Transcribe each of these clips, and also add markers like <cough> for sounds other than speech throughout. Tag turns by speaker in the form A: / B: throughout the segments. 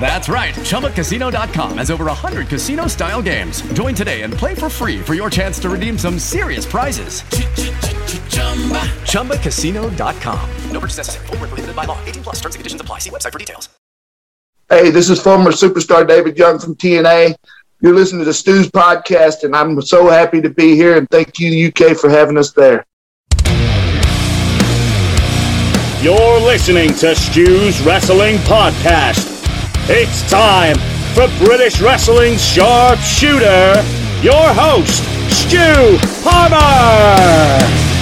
A: That's right. ChumbaCasino.com has over 100 casino style games. Join today and play for free for your chance to redeem some serious prizes. ChumbaCasino.com. No purchase necessary. Full prohibited by law. 18 plus terms and conditions apply. See website for details.
B: Hey, this is former superstar David Young from TNA. You're listening to the Stu's podcast, and I'm so happy to be here. And thank you, UK, for having us there.
C: You're listening to Stu's Wrestling Podcast. It's time for British Wrestling's sharpshooter, your host, Stu Palmer.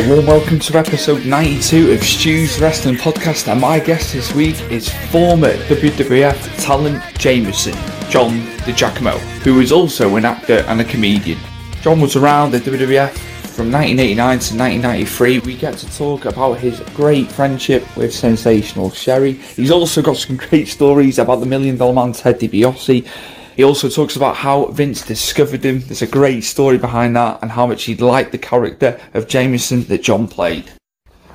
D: A warm welcome to episode 92 of Stu's Wrestling Podcast, and my guest this week is former WWF talent Jameson, John DiGiacomo, who is also an actor and a comedian. John was around the WWF from 1989 to 1993. We get to talk about his great friendship with sensational Sherri. He's also got some great stories about the Million Dollar Man Ted DiBiase he also talks about how Vince discovered him. There's a great story behind that and how much he liked the character of Jameson that John played.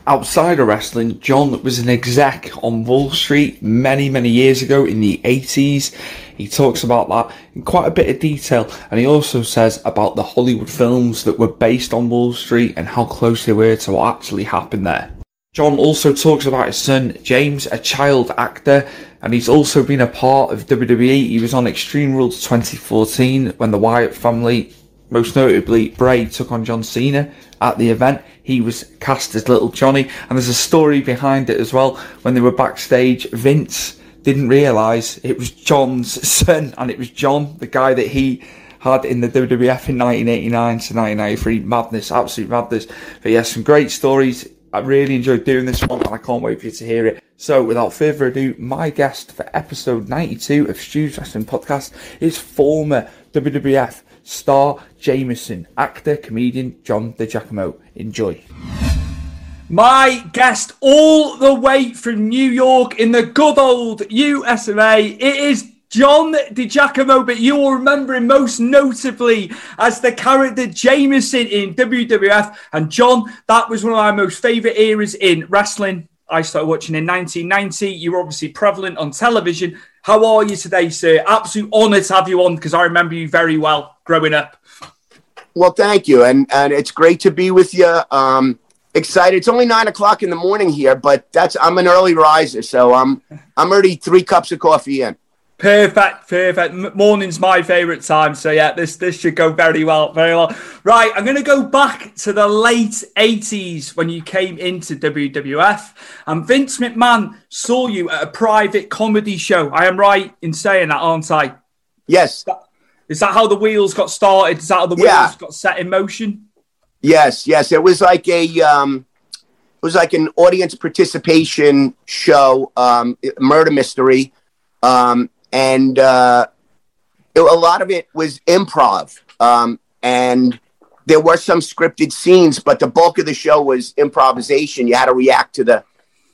D: Outside of wrestling, John was an exec on Wall Street many, many years ago in the 80s. He talks about that in quite a bit of detail and he also says about the Hollywood films that were based on Wall Street and how close they were to what actually happened there. John also talks about his son James, a child actor, and he's also been a part of WWE. He was on Extreme Rules 2014 when the Wyatt family, most notably Bray, took on John Cena at the event. He was cast as Little Johnny, and there's a story behind it as well. When they were backstage, Vince didn't realise it was John's <laughs> son, and it was John, the guy that he had in the WWF in 1989 to 1993. Madness, absolute madness. But yes, some great stories I really enjoyed doing this one and I can't wait for you to hear it. So without further ado, my guest for episode 92 of Stu's Wrestling Podcast is former WWF star Jameson, actor, comedian John DiGiacomo. Enjoy. My guest all the way from New York in the good old US of A. It is John DiGiacomo, but you will remember him most notably as the character Jameson in WWF. And John, that was one of my most favourite eras in wrestling. I started watching in 1990. You were obviously prevalent on television. How are you today, sir? Absolute honour to have you on because I remember you very well growing up.
E: Well, thank you, and and it's great to be with you. Um, excited. It's only nine o'clock in the morning here, but that's I'm an early riser, so I'm I'm already three cups of coffee in.
D: Perfect, perfect. Morning's my favourite time, so yeah, this this should go very well, very well. Right, I'm going to go back to the late '80s when you came into WWF, and Vince McMahon saw you at a private comedy show. I am right in saying that, aren't I?
E: Yes.
D: Is that how the wheels got started? Is that how the wheels yeah. got set in motion?
E: Yes, yes. It was like a um, it was like an audience participation show, um, murder mystery. Um, and uh, it, a lot of it was improv. Um, and there were some scripted scenes, but the bulk of the show was improvisation. You had to react to the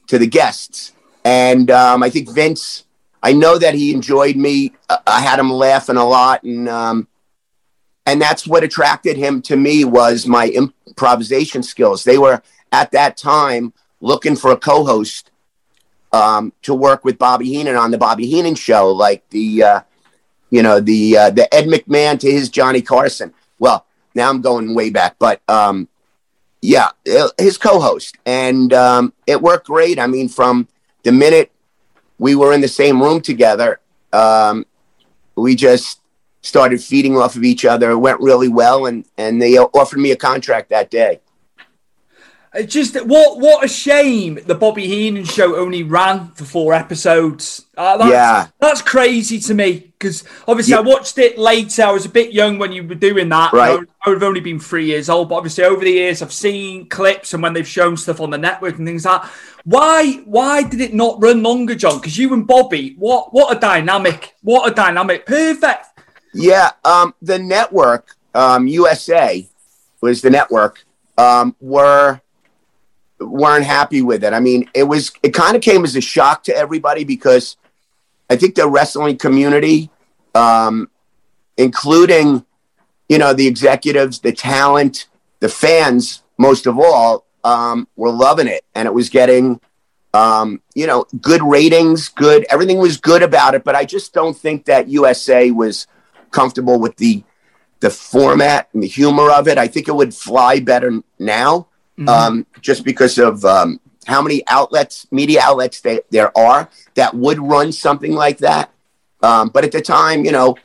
E: to the guests, and um, I think Vince I know that he enjoyed me. I had him laughing a lot, and um, and that's what attracted him to me was my improvisation skills. They were at that time looking for a co-host um, to work with Bobby Heenan on the Bobby Heenan show, like the uh, you know the uh, the Ed McMahon to his Johnny Carson. Well, now I'm going way back, but um, yeah, his co-host, and um, it worked great. I mean, from the minute we were in the same room together, um, we just started feeding off of each other. It went really well, and and they offered me a contract that day.
D: It's just what what a shame the Bobby Heenan show only ran for four episodes. Uh, that's,
E: yeah,
D: that's crazy to me because obviously yeah. I watched it later. I was a bit young when you were doing that.
E: Right.
D: I would have only been three years old, but obviously over the years I've seen clips and when they've shown stuff on the network and things like that. Why why did it not run longer, John? Because you and Bobby, what what a dynamic! What a dynamic! Perfect.
E: Yeah, um, the network um, USA was the network um, were weren't happy with it. I mean, it was it kind of came as a shock to everybody because I think the wrestling community, um, including you know the executives, the talent, the fans, most of all, um, were loving it, and it was getting um, you know good ratings, good everything was good about it. But I just don't think that USA was comfortable with the the format and the humor of it. I think it would fly better now mm-hmm. um, just because of um, how many outlets, media outlets they, there are that would run something like that. Um, but at the time, you know,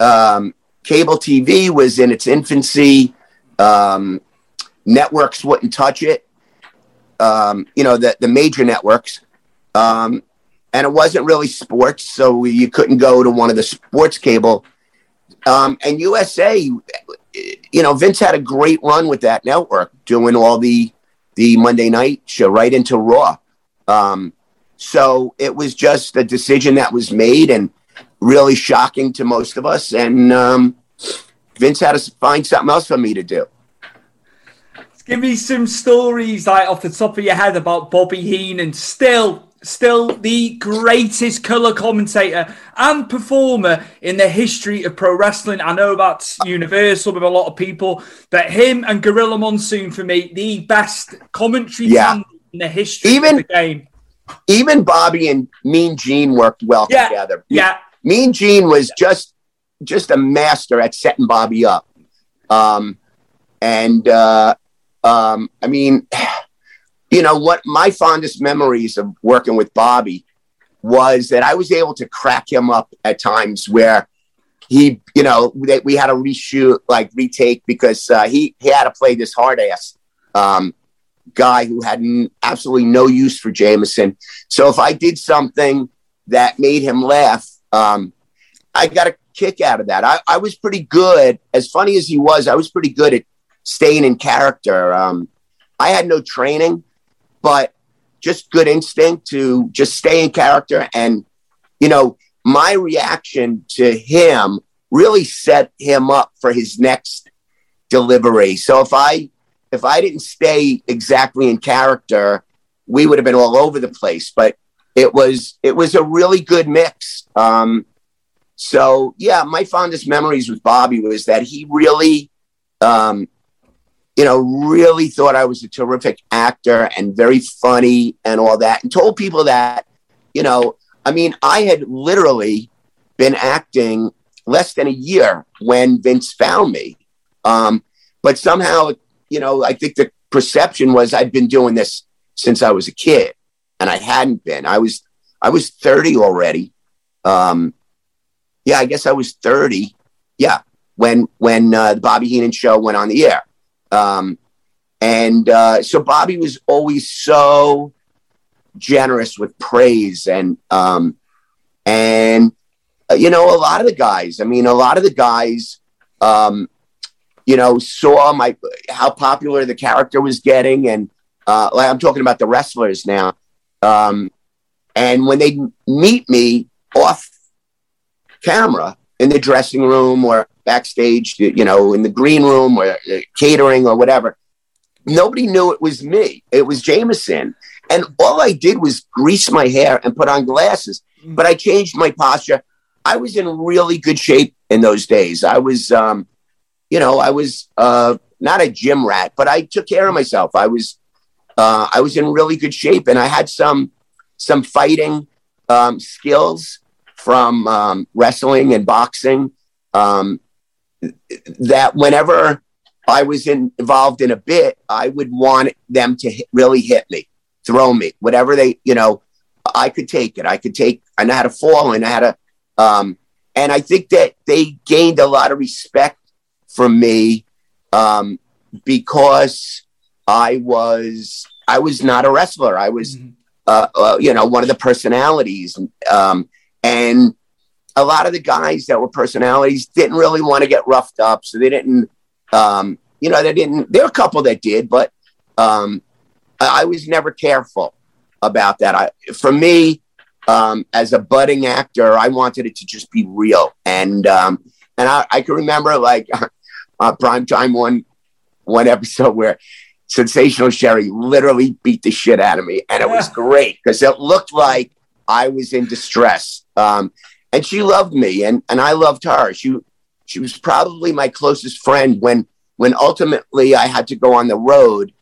E: um, cable TV was in its infancy. Um, networks wouldn't touch it. Um, you know, the, the major networks. and it wasn't really sports, so you couldn't go to one of the sports cable. and USA you know, Vince had a great run with that network, doing all the the Monday night show right into Raw. Um, so it was just a decision that was made and really shocking to most of us. And um, Vince had to find something else for me to do.
D: Give me some stories like off the top of your head about Bobby Heenan. Still, still the greatest color commentator and performer in the history of pro wrestling. I know that's universal with a lot of people, but him and Gorilla Monsoon for me, the best commentary
E: yeah.
D: in the history
E: even,
D: of the game.
E: Even Bobby and Mean Gene worked well
D: yeah,
E: together.
D: Yeah.
E: Mean Gene was just just a master at setting Bobby up. Um, and uh, um, I mean you know what my fondest memories of working with Bobby was that I was able to crack him up at times where he, you know, that we had to reshoot, like retake because uh, he he had to play this hard ass um, guy who had n- absolutely no use for Jameson. So if I did something that made him laugh, um, I got a kick out of that. I, I was pretty good, as funny as he was. I was pretty good at staying in character. Um, I had no training but just good instinct to just stay in character. And, you know, my reaction to him really set him up for his next delivery. So if I, if I didn't stay exactly in character, we would have been all over the place, but it was, it was a really good mix. Um, so yeah, my fondest memories with Bobby was that he really, um, you know, really thought I was a terrific actor and very funny and all that, and told people that, you know, I mean, I had literally been acting less than a year when Vince found me. Um, but somehow, you know, I think the perception was I'd been doing this since I was a kid, and I hadn't been. I was I was 30 already. Um, yeah, I guess I was 30. Yeah, when when uh, the Bobby Heenan show went on the air. Um, and uh, so Bobby was always so generous with praise and um, and uh, you know a lot of the guys. I mean, a lot of the guys, um, you know, saw my how popular the character was getting, and uh, like I'm talking about the wrestlers now. Um, and when they meet me off camera in the dressing room or backstage, you know, in the green room or uh, catering or whatever. Nobody knew it was me. It was Jameson. And all I did was grease my hair and put on glasses. but I changed my posture. I was in really good shape in those days. I was, um, you know, I was uh, not a gym rat, but I took care of myself. I was, uh, I was in really good shape, and I had some some fighting um, skills from um, wrestling and boxing. Um, that whenever I was in, involved in a bit, I would want them to hit, really hit me, throw me, whatever they, you know, I could take it. I could take. I know how to fall and I had to. Um, and I think that they gained a lot of respect from me um, because I was I was not a wrestler. I was, mm-hmm. uh, uh, you know, one of the personalities, um, and a lot of the guys that were personalities didn't really want to get roughed up, so they didn't. Um, you know, they didn't. There were a couple that did, but um, I, I was never careful about that. I, for me, um, as a budding actor, I wanted it to just be real, and um, and I, I can remember like <laughs> uh, prime time one one episode where sensational Sherri literally beat the shit out of me, and it was <laughs> great because it looked like I was in distress. Um, and she loved me, and and I loved her. She she was probably my closest friend when when ultimately I had to go on the road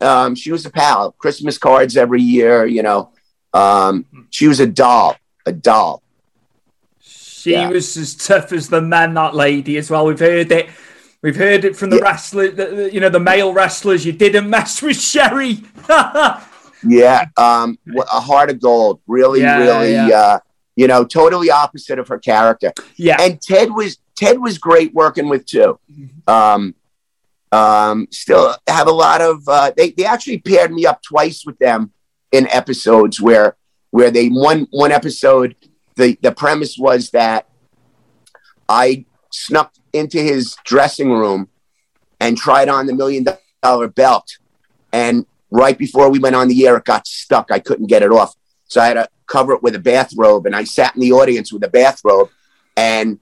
E: um, she was a pal. Christmas cards every year, you know. Um, she was a doll, a doll.
D: She yeah. was as tough as the man, that lady, as well. We've heard it. We've heard it from the yeah. wrestler, you know, the male wrestlers. You didn't mess with Sherri. <laughs>
E: yeah, um, a heart of gold. Really, yeah, really, uh, you know, totally opposite of her character.
D: Yeah,
E: and Ted was Ted was great working with too. Mm-hmm. Um, um, still have a lot of. Uh, they they actually paired me up twice with them in episodes where where they one one episode. The the premise was that I snuck into his dressing room and tried on the million dollar belt, and right before we went on the air, it got stuck. I couldn't get it off, so I had to cover it with a bathrobe, and I sat in the audience with a bathrobe, and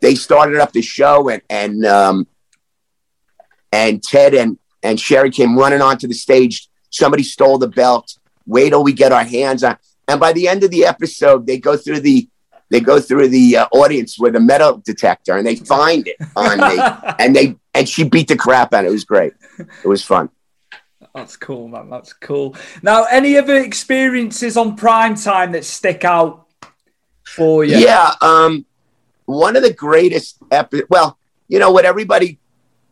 E: they started up the show, and and um, and Ted and and Sherri came running onto the stage. Somebody stole the belt. Wait till we get our hands on. And by the end of the episode, they go through the they go through the uh, audience with a metal detector and they find it on me. <laughs> and they and she beat the crap out. Of it. it was great. It was fun.
D: That's cool, man. That's cool. Now, any other experiences on prime time that stick out for you?
E: Yeah. Um, one of the greatest epi- well, you know what everybody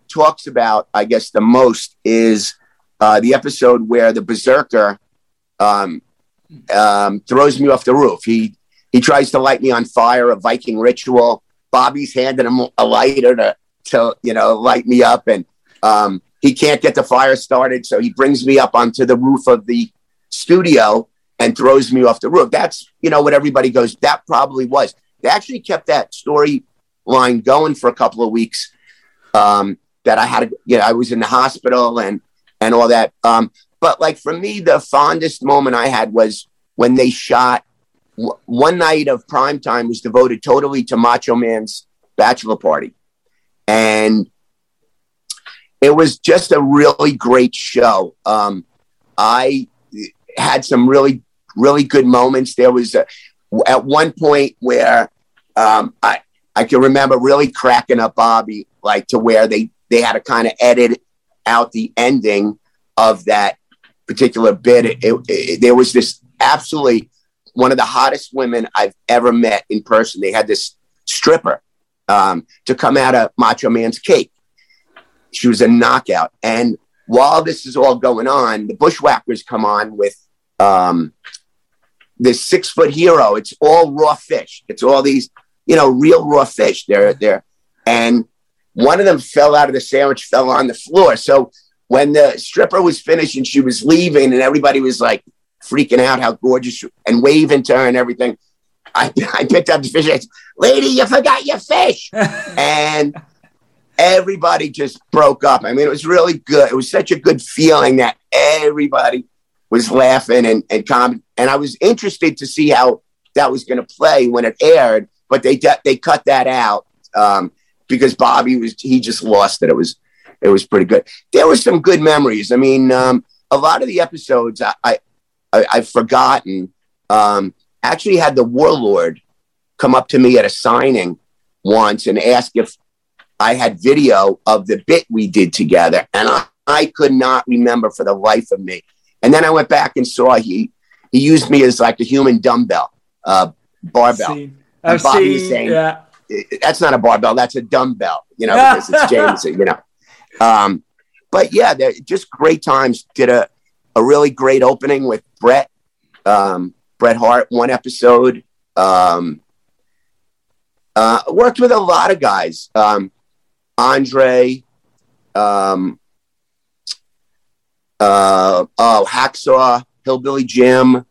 E: talks about, I guess, the most is uh, the episode where the berserker um, um, throws me off the roof. He he tries to light me on fire, a Viking ritual. Bobby's handing him a lighter to to you know light me up, and um, he can't get the fire started, so he brings me up onto the roof of the studio and throws me off the roof. That's you know what everybody goes. That probably was. They actually kept that storyline going for a couple of weeks. Um, that I had you know, I was in the hospital and and all that. Um, but like for me, the fondest moment I had was when they shot w- one night of prime time was devoted totally to Macho Man's bachelor party, and it was just a really great show. Um, I had some really really good moments. There was a, at one point where um, I I can remember really cracking up Bobby like to where they they had to kind of edit out the ending of that particular bit. It, it, it, there was this absolutely one of the hottest women I've ever met in person. They had this stripper um, to come out of Macho Man's cake. She was a knockout. And while this is all going on, the Bushwhackers come on with um, this six foot hero. It's all raw fish. It's all these, you know, real raw fish. They're there, and one of them fell out of the sandwich, fell on the floor. So when the stripper was finished and she was leaving, and everybody was like freaking out how gorgeous and waving to her and everything, I, <laughs> I picked up the fish. I said, Lady, you forgot your fish. <laughs> and everybody just broke up. I mean, it was really good. It was such a good feeling that everybody was laughing and and com- and I was interested to see how that was going to play when it aired, but they de- they cut that out. Um, because Bobby was he just lost it. It was it was pretty good. There were some good memories. I mean, um, a lot of the episodes I, I, I have forgotten. Um, actually had the warlord come up to me at a signing once and ask if I had video of the bit we did together. And I, I could not remember for the life of me. And then I went back and saw he he used me as like a human dumbbell, uh, barbell.
D: I've seen, I've seen saying, yeah.
E: That's not a barbell, that's a dumbbell, you know, because it's <laughs> Jameson, you know. Um, but yeah, just great times. Did a, a really great opening with Bret, um, Bret Hart, one episode. Um, uh, worked with a lot of guys. Um, Andre, um, uh, oh, Hacksaw, Hillbilly Jim,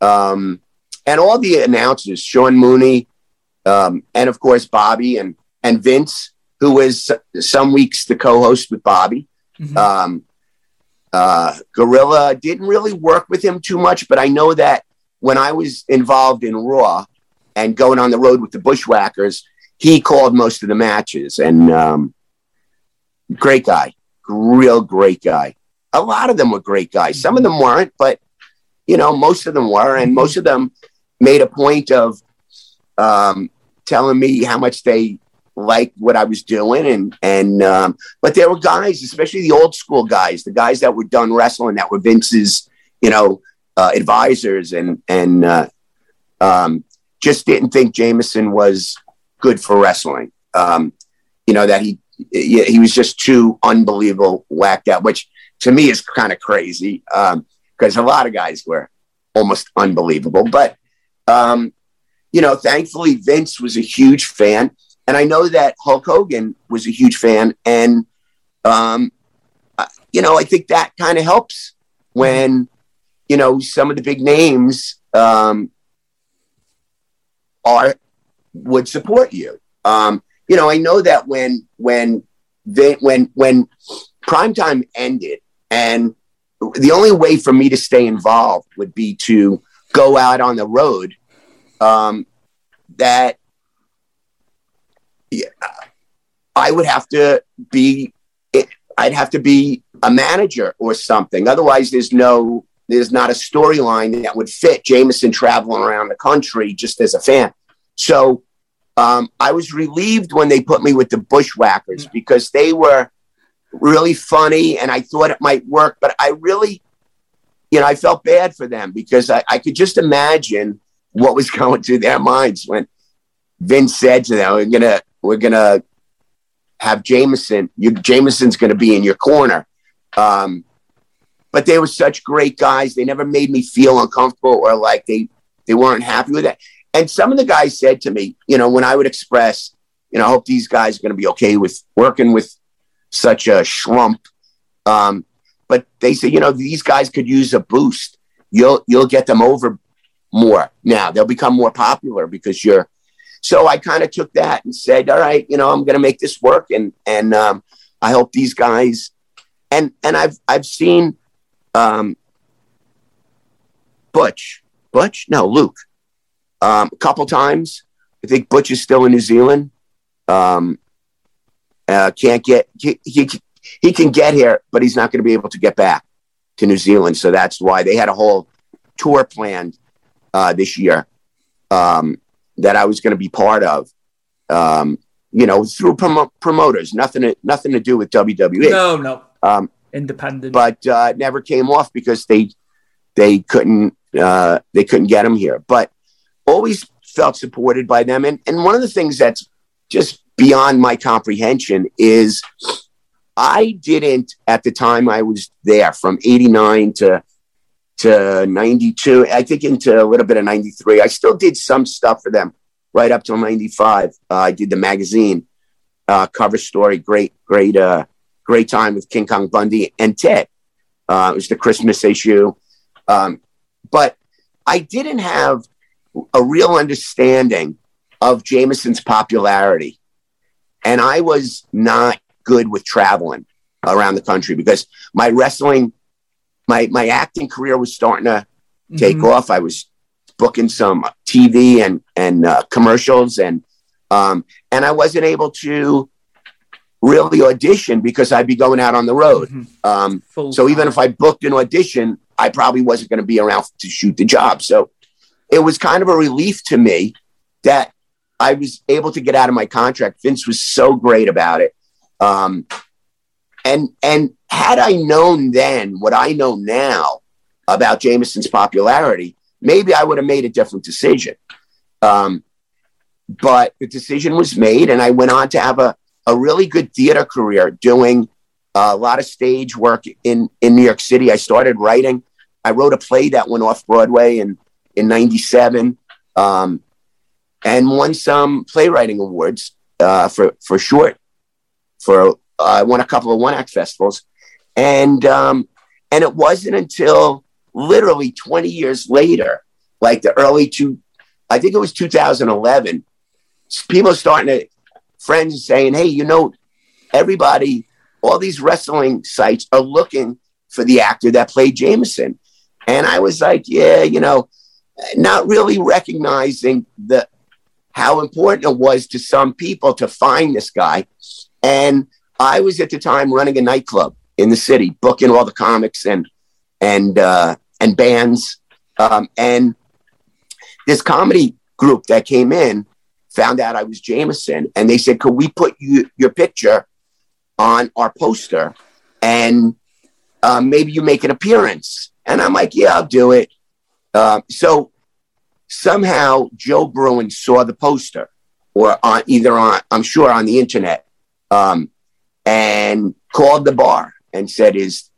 E: um, and all the announcers, Sean Mooney, um, and of course Bobby and and Vince, who was some weeks the co-host with Bobby. Mm-hmm. Um, uh, Gorilla didn't really work with him too much, but I know that when I was involved in Raw and going on the road with the Bushwhackers, he called most of the matches and um, great guy, real great guy. A lot of them were great guys. Some of them weren't, but you know, most of them were, and most of them made a point of um, telling me how much they liked what I was doing, and and um, but there were guys, especially the old school guys, the guys that were done wrestling, that were Vince's, you know, uh, advisors, and and uh, um, just didn't think Jameson was good for wrestling. Um, you know that he he was just too unbelievable whacked out, which to me is kind of crazy because um, a lot of guys were almost unbelievable. But um, you know, thankfully Vince was a huge fan, and I know that Hulk Hogan was a huge fan, and um, you know, I think that kind of helps when you know some of the big names um, are would support you. Um, you know, I know that when when they when when primetime ended, and the only way for me to stay involved would be to go out on the road. Um, that yeah, I would have to be, I'd have to be a manager or something. Otherwise, there's no, there's not a storyline that would fit Jameson traveling around the country just as a fan. So um, I was relieved when they put me with the Bushwhackers because they were really funny and I thought it might work, but I really, you know, I felt bad for them because I, I could just imagine what was <laughs> going through their minds when Vince said to them, "We're gonna, we're gonna have Jameson. You, Jameson's gonna be in your corner." Um, but they were such great guys. They never made me feel uncomfortable or like they they weren't happy with it. And some of the guys said to me, you know, when I would express, you know, I hope these guys are going to be okay with working with such a schlump. Um, but they say, you know, these guys could use a boost. You'll you'll get them over more now. They'll become more popular because you're. So I kind of took that and said, all right, you know, I'm going to make this work, and and um, I hope these guys. And and I've I've seen um, Butch, Butch, no Luke um, a couple times. I think Butch is still in New Zealand. Um, uh, can't get he, he, he can get here, but he's not going to be able to get back to New Zealand. So that's why they had a whole tour planned uh, this year um, that I was going to be part of. Um, you know, through prom- promoters, nothing to, nothing to do with WWE.
D: No, no,
E: um,
D: independent.
E: But uh, never came off because they they couldn't uh, they couldn't get him here. But always felt supported by them. And, and one of the things that's just beyond my comprehension is I didn't, at the time I was there from 89 to, to 92, I think into a little bit of 93, I still did some stuff for them right up till 95. Uh, I did the magazine uh, cover story. Great, great, uh, great time with King Kong Bundy and Ted. Uh, it was the Christmas issue. Um, but I didn't have a real understanding of Jameson's popularity. And I was not good with traveling around the country because my wrestling, my, my acting career was starting to take mm-hmm. off. I was booking some TV and, and uh, commercials and, um, and I wasn't able to really audition because I'd be going out on the road. Mm-hmm. Um, so even if I booked an audition, I probably wasn't going to be around to shoot the job. So it was kind of a relief to me that I was able to get out of my contract. Vince was so great about it. Um, and and had I known then what I know now about Jameson's popularity, maybe I would have made a different decision. Um, but the decision was made, and I went on to have a, a really good theater career doing a lot of stage work in, in New York City. I started writing. I wrote a play that went off Broadway in, in 97 um, and won some playwriting awards uh, for, for short. For uh, I won a couple of one act festivals. And, um, and it wasn't until literally 20 years later, like the early two, I think it was 2011, people starting to, friends saying, hey, you know, everybody, all these wrestling sites are looking for the actor that played Jameson. And I was like, yeah, you know, not really recognizing the how important it was to some people to find this guy. And I was at the time running a nightclub in the city, booking all the comics and and uh, and bands. Um, and this comedy group that came in found out I was Jameson, and they said, "Could we put you your picture on our poster, and um, maybe you make an appearance?" And I'm like, "Yeah, I'll do it." Uh, so somehow Joe Bruin saw the poster, or on either on I'm sure on the internet, um, and called the bar and said, "Is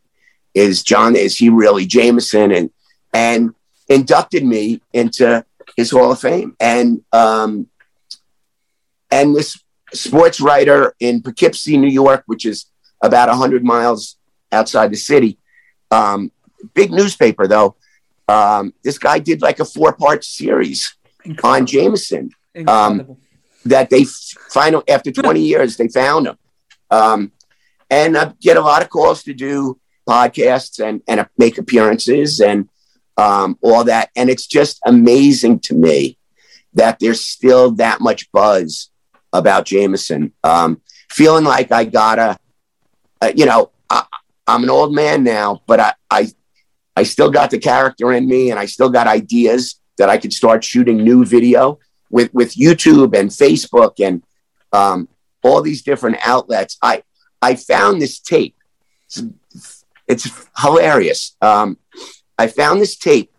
E: is John? Is he really Jameson?" and and inducted me into his Hall of Fame. And um, and this sports writer in Poughkeepsie, New York, which is about 100 miles outside the city. Um, big newspaper, though. Um, this guy did like a four part series Incredible. on Jameson. Um, that they finally, after 20 years, they found him. Um, and I get a lot of calls to do podcasts and, and make appearances and um, all that. And it's just amazing to me that there's still that much buzz about Jameson. Um, feeling like I gotta, uh, you know, I, am an old man now, but I, I, I still got the character in me, and I still got ideas that I could start shooting new video with with YouTube and Facebook and um, all these different outlets. I I found this tape. It's, it's hilarious. Um, I found this tape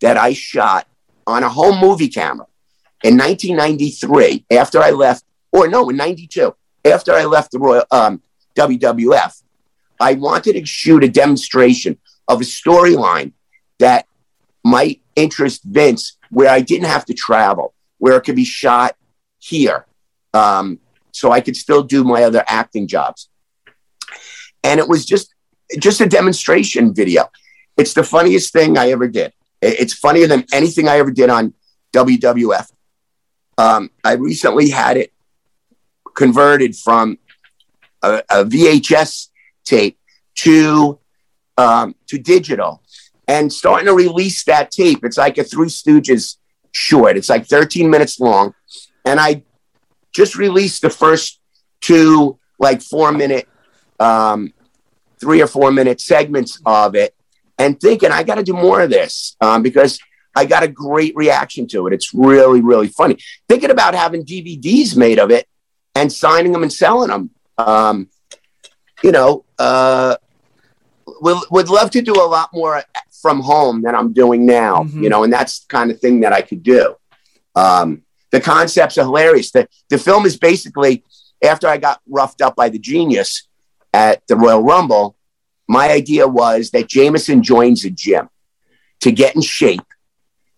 E: that I shot on a home movie camera in 1993 after I left or no, in 92, after I left the Royal um, WWF, I wanted to shoot a demonstration of a storyline that might interest Vince, where I didn't have to travel, where it could be shot here, um, so I could still do my other acting jobs. And it was just just a demonstration video. It's the funniest thing I ever did. It's funnier than anything I ever did on WWF. Um, I recently had it converted from a, a VHS tape to um, to digital and starting to release that tape. It's like a Three Stooges short. It's like 13 minutes long, and I just released the first two like four minute, um, three or four minute segments of it, and thinking I got to do more of this um, because I got a great reaction to it. It's really really funny. Thinking about having DVDs made of it and signing them and selling them. Um, you know, uh, would, would love to do a lot more from home than I'm doing now, mm-hmm. you know, and that's the kind of thing that I could do. Um, the concepts are hilarious. The, the film is basically after I got roughed up by the genius at the Royal Rumble, my idea was that Jameson joins a gym to get in shape,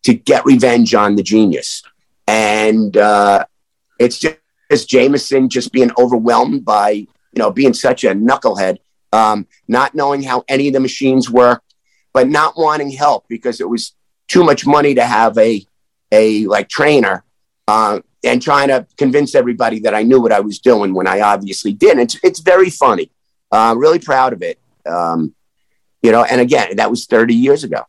E: to get revenge on the genius. And uh, it's just as Jameson just being overwhelmed by, you know, being such a knucklehead, um, not knowing how any of the machines work, but not wanting help because it was too much money to have a, a like trainer, uh, and trying to convince everybody that I knew what I was doing when I obviously didn't. It's, it's very funny. Uh, really proud of it. Um, you know, and again, that was 30 years ago,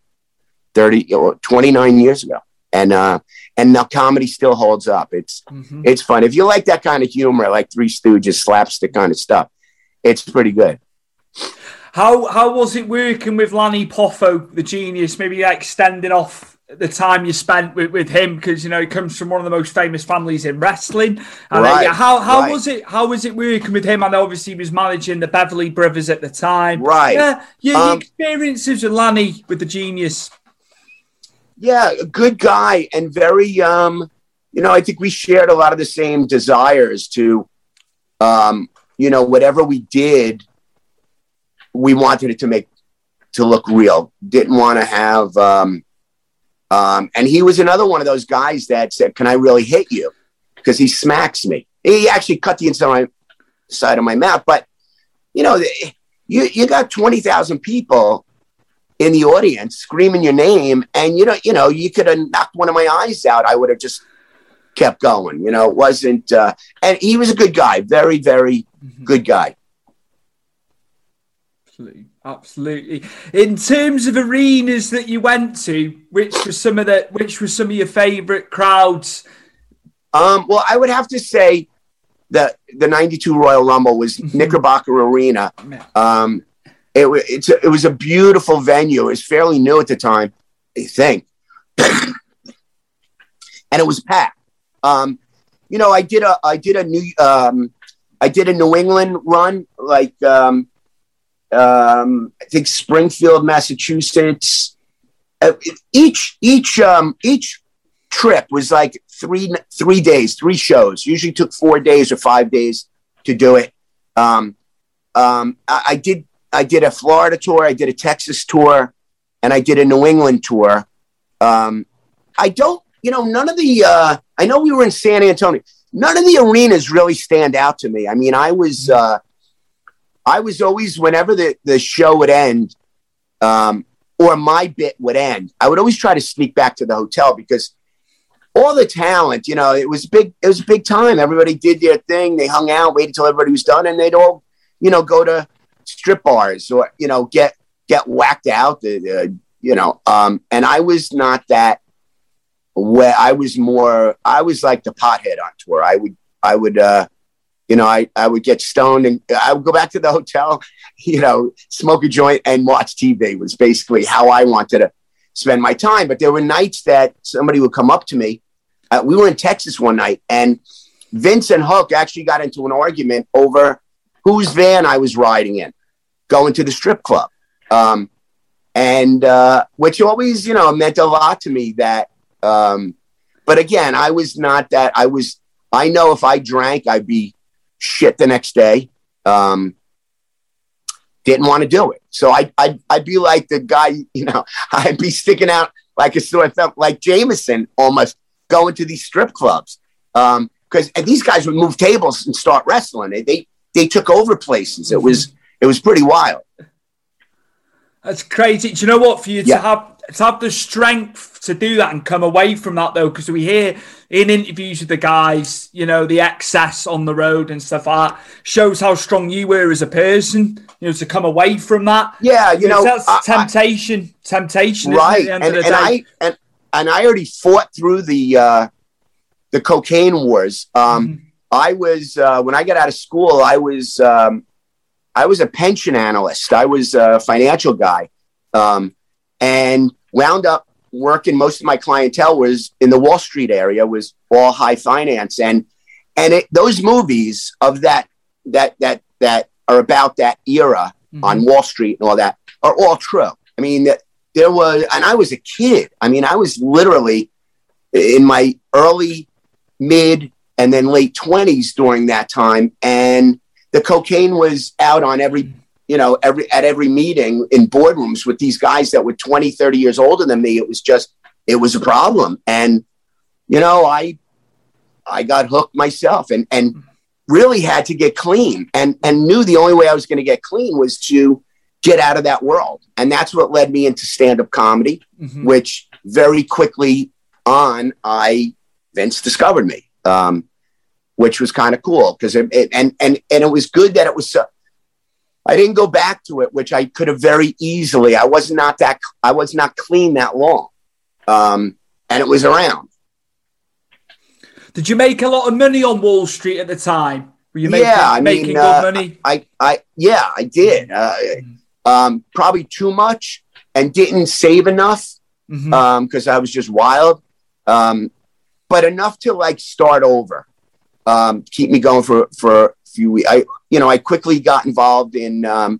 E: 30 or 29 years ago. And, uh, and the comedy still holds up. It's mm-hmm. it's fun. If you like that kind of humor, like Three Stooges slapstick kind of stuff, it's pretty good.
D: How how was it working with Lanny Poffo, the genius? Maybe like standing off the time you spent with, with him because you know he comes from one of the most famous families in wrestling. And
E: Right,
D: how how
E: right.
D: was it? How was it working with him? And obviously he was managing the Beverly Brothers at the time.
E: Right.
D: Yeah, your, your
E: Um,
D: experiences with Lanny with the Genius.
E: yeah, a good guy and very um, you know, I think we shared a lot of the same desires to um, you know, whatever we did, we wanted it to make to look real. Didn't want to have um um and he was another one of those guys that said, Can I really hit you? Because he smacks me. He actually cut the inside of my side of my mouth. But you know, you you got twenty thousand people in the audience screaming your name, and you know, you know, you could have knocked one of my eyes out. I would have just kept going. You know, it wasn't. Uh, and he was a good guy, very, very good guy.
D: Absolutely. Absolutely. In terms of arenas that you went to, which were some of the which were some of your favourite crowds?
E: Um, well, I would have to say that the '92 Royal Rumble was Knickerbocker Arena. Um, it, it's a, it was a beautiful venue. It was fairly new at the time, I think, <coughs> and it was packed. Um, you know, I did a I did a new um, I did a New England run, like um, um, I think Springfield, Massachusetts. Uh, each each um, each trip was like three three days, three shows. Usually took four days or five days to do it. Um, um, I, I did I did a Florida tour, I did a Texas tour, and I did a New England tour. Um, I don't, you know, none of the. Uh, I know we were in San Antonio. None of the arenas really stand out to me. I mean, I was uh, I was always whenever the the show would end. Um, or my bit would end, I would always try to sneak back to the hotel because all the talent, you know, it was big. It was a big time. Everybody did their thing. They hung out, waited till everybody was done, and they'd all, you know, go to strip bars or you know get get whacked out. The, the, you know, um, and I was not that. Where I was more, I was like the pothead on tour. I would, I would, uh, you know, I, I would get stoned and I would go back to the hotel, <laughs> you know, smoke a joint and watch TV was basically how I wanted to spend my time. But there were nights that somebody would come up to me. Uh, we were in Texas one night and Vince and Hulk actually got into an argument over whose van I was riding in, going to the strip club. Um, and uh, which always, you know, meant a lot to me that, um, but again, I was not that. I was, I know if I drank, I'd be shit the next day. Um, didn't want to do it. So I, I'd, I'd be like the guy, you know, <laughs> I'd be sticking out like a sore thumb, like Jameson almost going to these strip clubs. Um, because these guys would move tables and start wrestling. They, they, they took over places. It was, it was pretty wild.
D: That's crazy. Do you know what? For you
E: Yeah.
D: to have to have the strength to do that and come away from that though, because we hear in interviews with the guys, you know, the excess on the road and stuff like that shows how strong you were as a person. You know, to come away from that.
E: Yeah, you know,
D: that's
E: I- I-
D: temptation. temptation, isn't it,
E: right
D: At the end
E: and,
D: of the
E: and
D: day.
E: i and and i already fought through the uh the cocaine wars um
D: Mm-hmm.
E: i was uh when i got out of school i was um i was a pension analyst i was a financial guy um and wound up working most of my clientele was in the wall street area was all high finance and and it, those movies of that that that that are about that era on Wall Street and all that are all true. I mean, there was, and I was a kid. I mean, I was literally in my early, mid, and then late twenties during that time, and the cocaine was out on every, you know, every at every meeting in boardrooms with these guys that were 20, 30 years older than me. It was just, it was a problem, and you know, I, I got hooked myself, and and really had to get clean and and knew the only way I was going to get clean was to get out of that world and that's what led me into stand-up comedy
D: Mhm.
E: which very quickly on I Vince discovered me um which was kind of cool because it, it- and and and it was good that it was so I didn't go back to it which I could have very easily I was not that I was not clean that long um and it was around
D: Did you make a lot of money on Wall Street at the time? Were you making,
E: yeah, I
D: making
E: mean,
D: good
E: uh,
D: money?
E: I, I, yeah, I did. Uh, um, probably too much, and didn't save enough because I was just wild. Um, but enough to like start over, um, keep me going for for a few weeks. I you know I quickly got involved in. Um,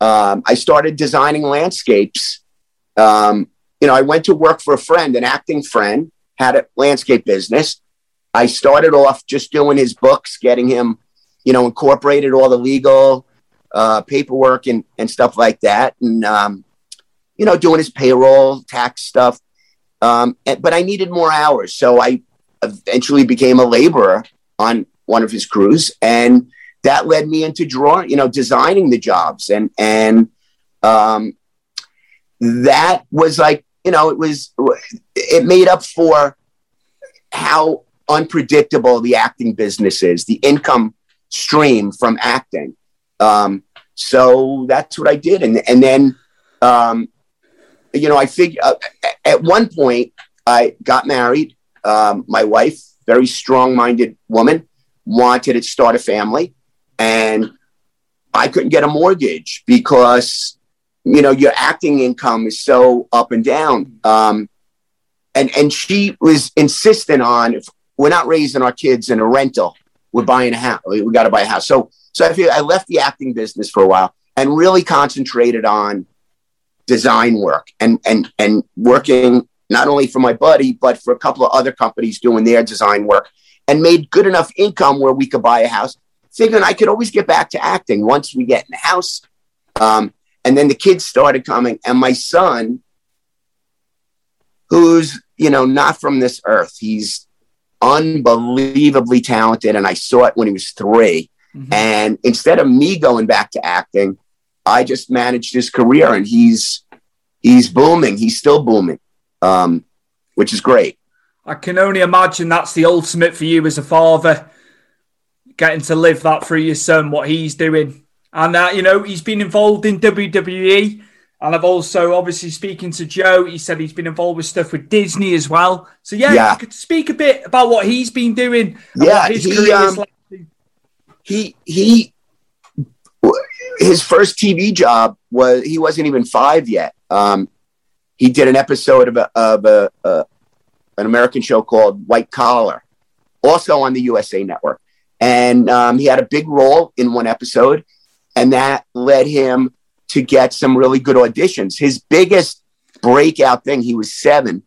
E: um, I started designing landscapes. Um, you know, I went to work for a friend, an acting friend, had a landscape business. I started off just doing his books, getting him, you know, incorporated all the legal uh, paperwork and, and stuff like that. And, um, you know, doing his payroll, tax stuff. Um, but I needed more hours. So I eventually became a laborer on one of his crews. And that led me into drawing, you know, designing the jobs. And, and um, that was like, you know, it was, it made up for how unpredictable the acting business is, the income stream from acting. Um, so that's what I did. And, and then, um, you know, I figured uh, at one point I got married. Um, my wife, very strong minded woman, wanted to start a family. And I couldn't get a mortgage because, you know, your acting income is so up and down. Um, and, and she was insistent on if we're not raising our kids in a rental, we're buying a house. We got to buy a house. So, so I feel I left the acting business for a while and really concentrated on design work and and and working not only for my buddy but for a couple of other companies doing their design work and made good enough income where we could buy a house figuring i could always get back to acting once we get in the house um, and then the kids started coming and my son who's you know not from this earth he's unbelievably talented and i saw it when he was 3 mm-hmm. and instead of me going back to acting I just managed his career, and he's he's booming. He's still booming, um, which is great.
D: I can only imagine that's the ultimate for you as a father, getting to live that through your son, what he's doing, and uh, you know he's been involved in WWE. And I've also, obviously, speaking to Joe, he said he's been involved with stuff with Disney as well. So yeah, yeah. you could speak a bit about what he's been doing.
E: Yeah, he, um, like. he he his first TV job was he wasn't even five yet. Um, he did an episode of, a, of a, uh, an American show called White Collar, also on the USA Network, and um, he had a big role in one episode, and that led him to get some really good auditions. His biggest breakout thing, he was seven,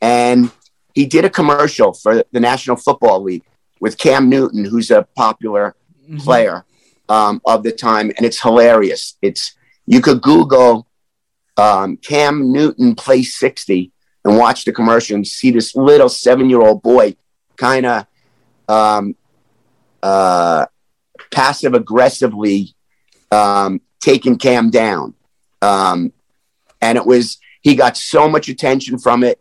E: and he did a commercial for the National Football League with Cam Newton, who's a popular mm-hmm. player um, of the time, and it's hilarious. It's you could Google um, Cam Newton play sixty and watch the commercial and see this little seven year old boy kind of um, uh, passive aggressively um, taking Cam down, um, and it was he got so much attention from it.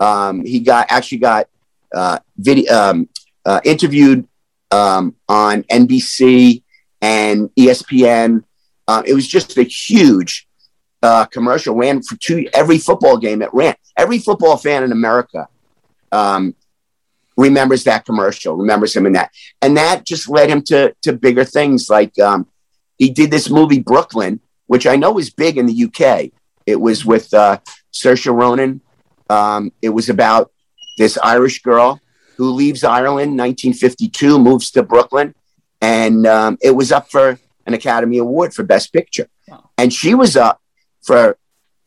E: Um, he got actually got uh, video um, uh, interviewed um, on NBC and ESPN. Uh, it was just a huge uh, commercial. Ran for two every football game. It ran. Every football fan in America um, remembers that commercial. Remembers him in that, and that just led him to to bigger things. Like um, he did this movie Brooklyn, which I know is big in the UK. It was with uh, Saoirse Ronan. Um, it was about this Irish girl who leaves Ireland, 1952, moves to Brooklyn, and um, it was up for an Academy Award for Best Picture, wow. and she was up for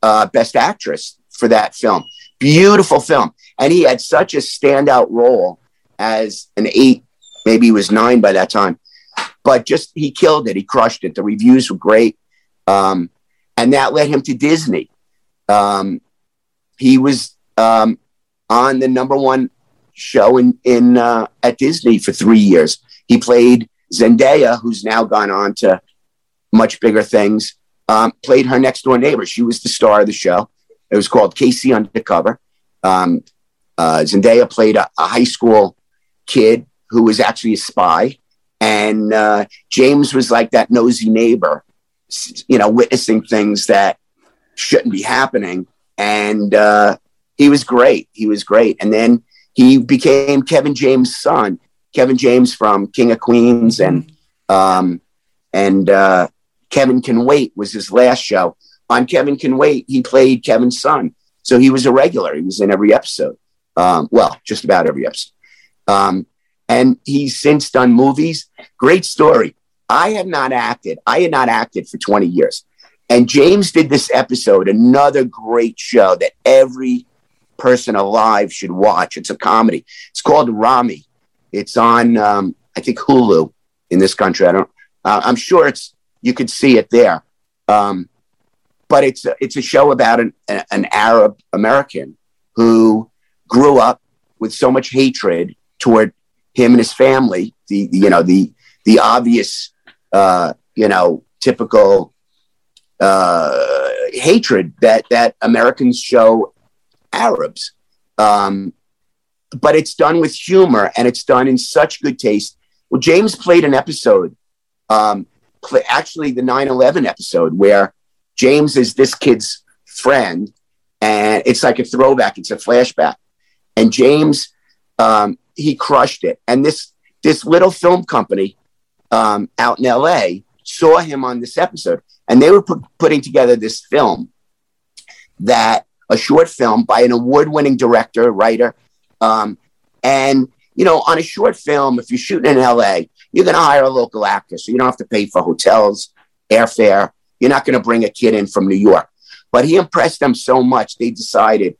E: uh, Best Actress for that film. Beautiful film, and he had such a standout role as an eight, maybe he was nine by that time, but just he killed it. He crushed it. The reviews were great, um, and that led him to Disney. Um, he was um, on the number one show in in uh, at Disney for three years. He played Zendaya, who's now gone on to much bigger things, um, played her next door neighbor. She was the star of the show. It was called K.C. Undercover. Um, uh, Zendaya played a, a, high school kid who was actually a spy. And uh, James was like that nosy neighbor, you know, witnessing things that shouldn't be happening. And uh, he was great. He was great. And then he became Kevin James' son Kevin James from King of Queens and um, and uh, Kevin Can Wait was his last show. On Kevin Can Wait, he played Kevin's son. So he was a regular. He was in every episode. Um, well, just about every episode. Um, and he's since done movies. Great story. I have not acted. I had not acted for 20 years. And James did this episode, another great show that every person alive should watch. It's a comedy. It's called Ramy. It's on, um, I think, Hulu in this country. I don't. Uh, I'm sure it's you could see it there. Um, but it's a, it's a show about an, an Arab American who grew up with so much hatred toward him and his family. The, the you know the the obvious uh, you know typical uh, hatred that that Americans show Arabs. Um, but it's done with humor and it's done in such good taste. Well, James played an episode, um, actually the 9 11 episode, where James is this kid's friend, and it's like a throwback, it's a flashback. And James, um, he crushed it. And this, this little film company um, out in LA saw him on this episode, and they were put, putting together this film that a short film by an award-winning director, writer, um, and you know, on a short film, if you're shooting in LA, you're going to hire a local actor, so you don't have to pay for hotels, airfare. You're not going to bring a kid in from New York. But he impressed them so much, they decided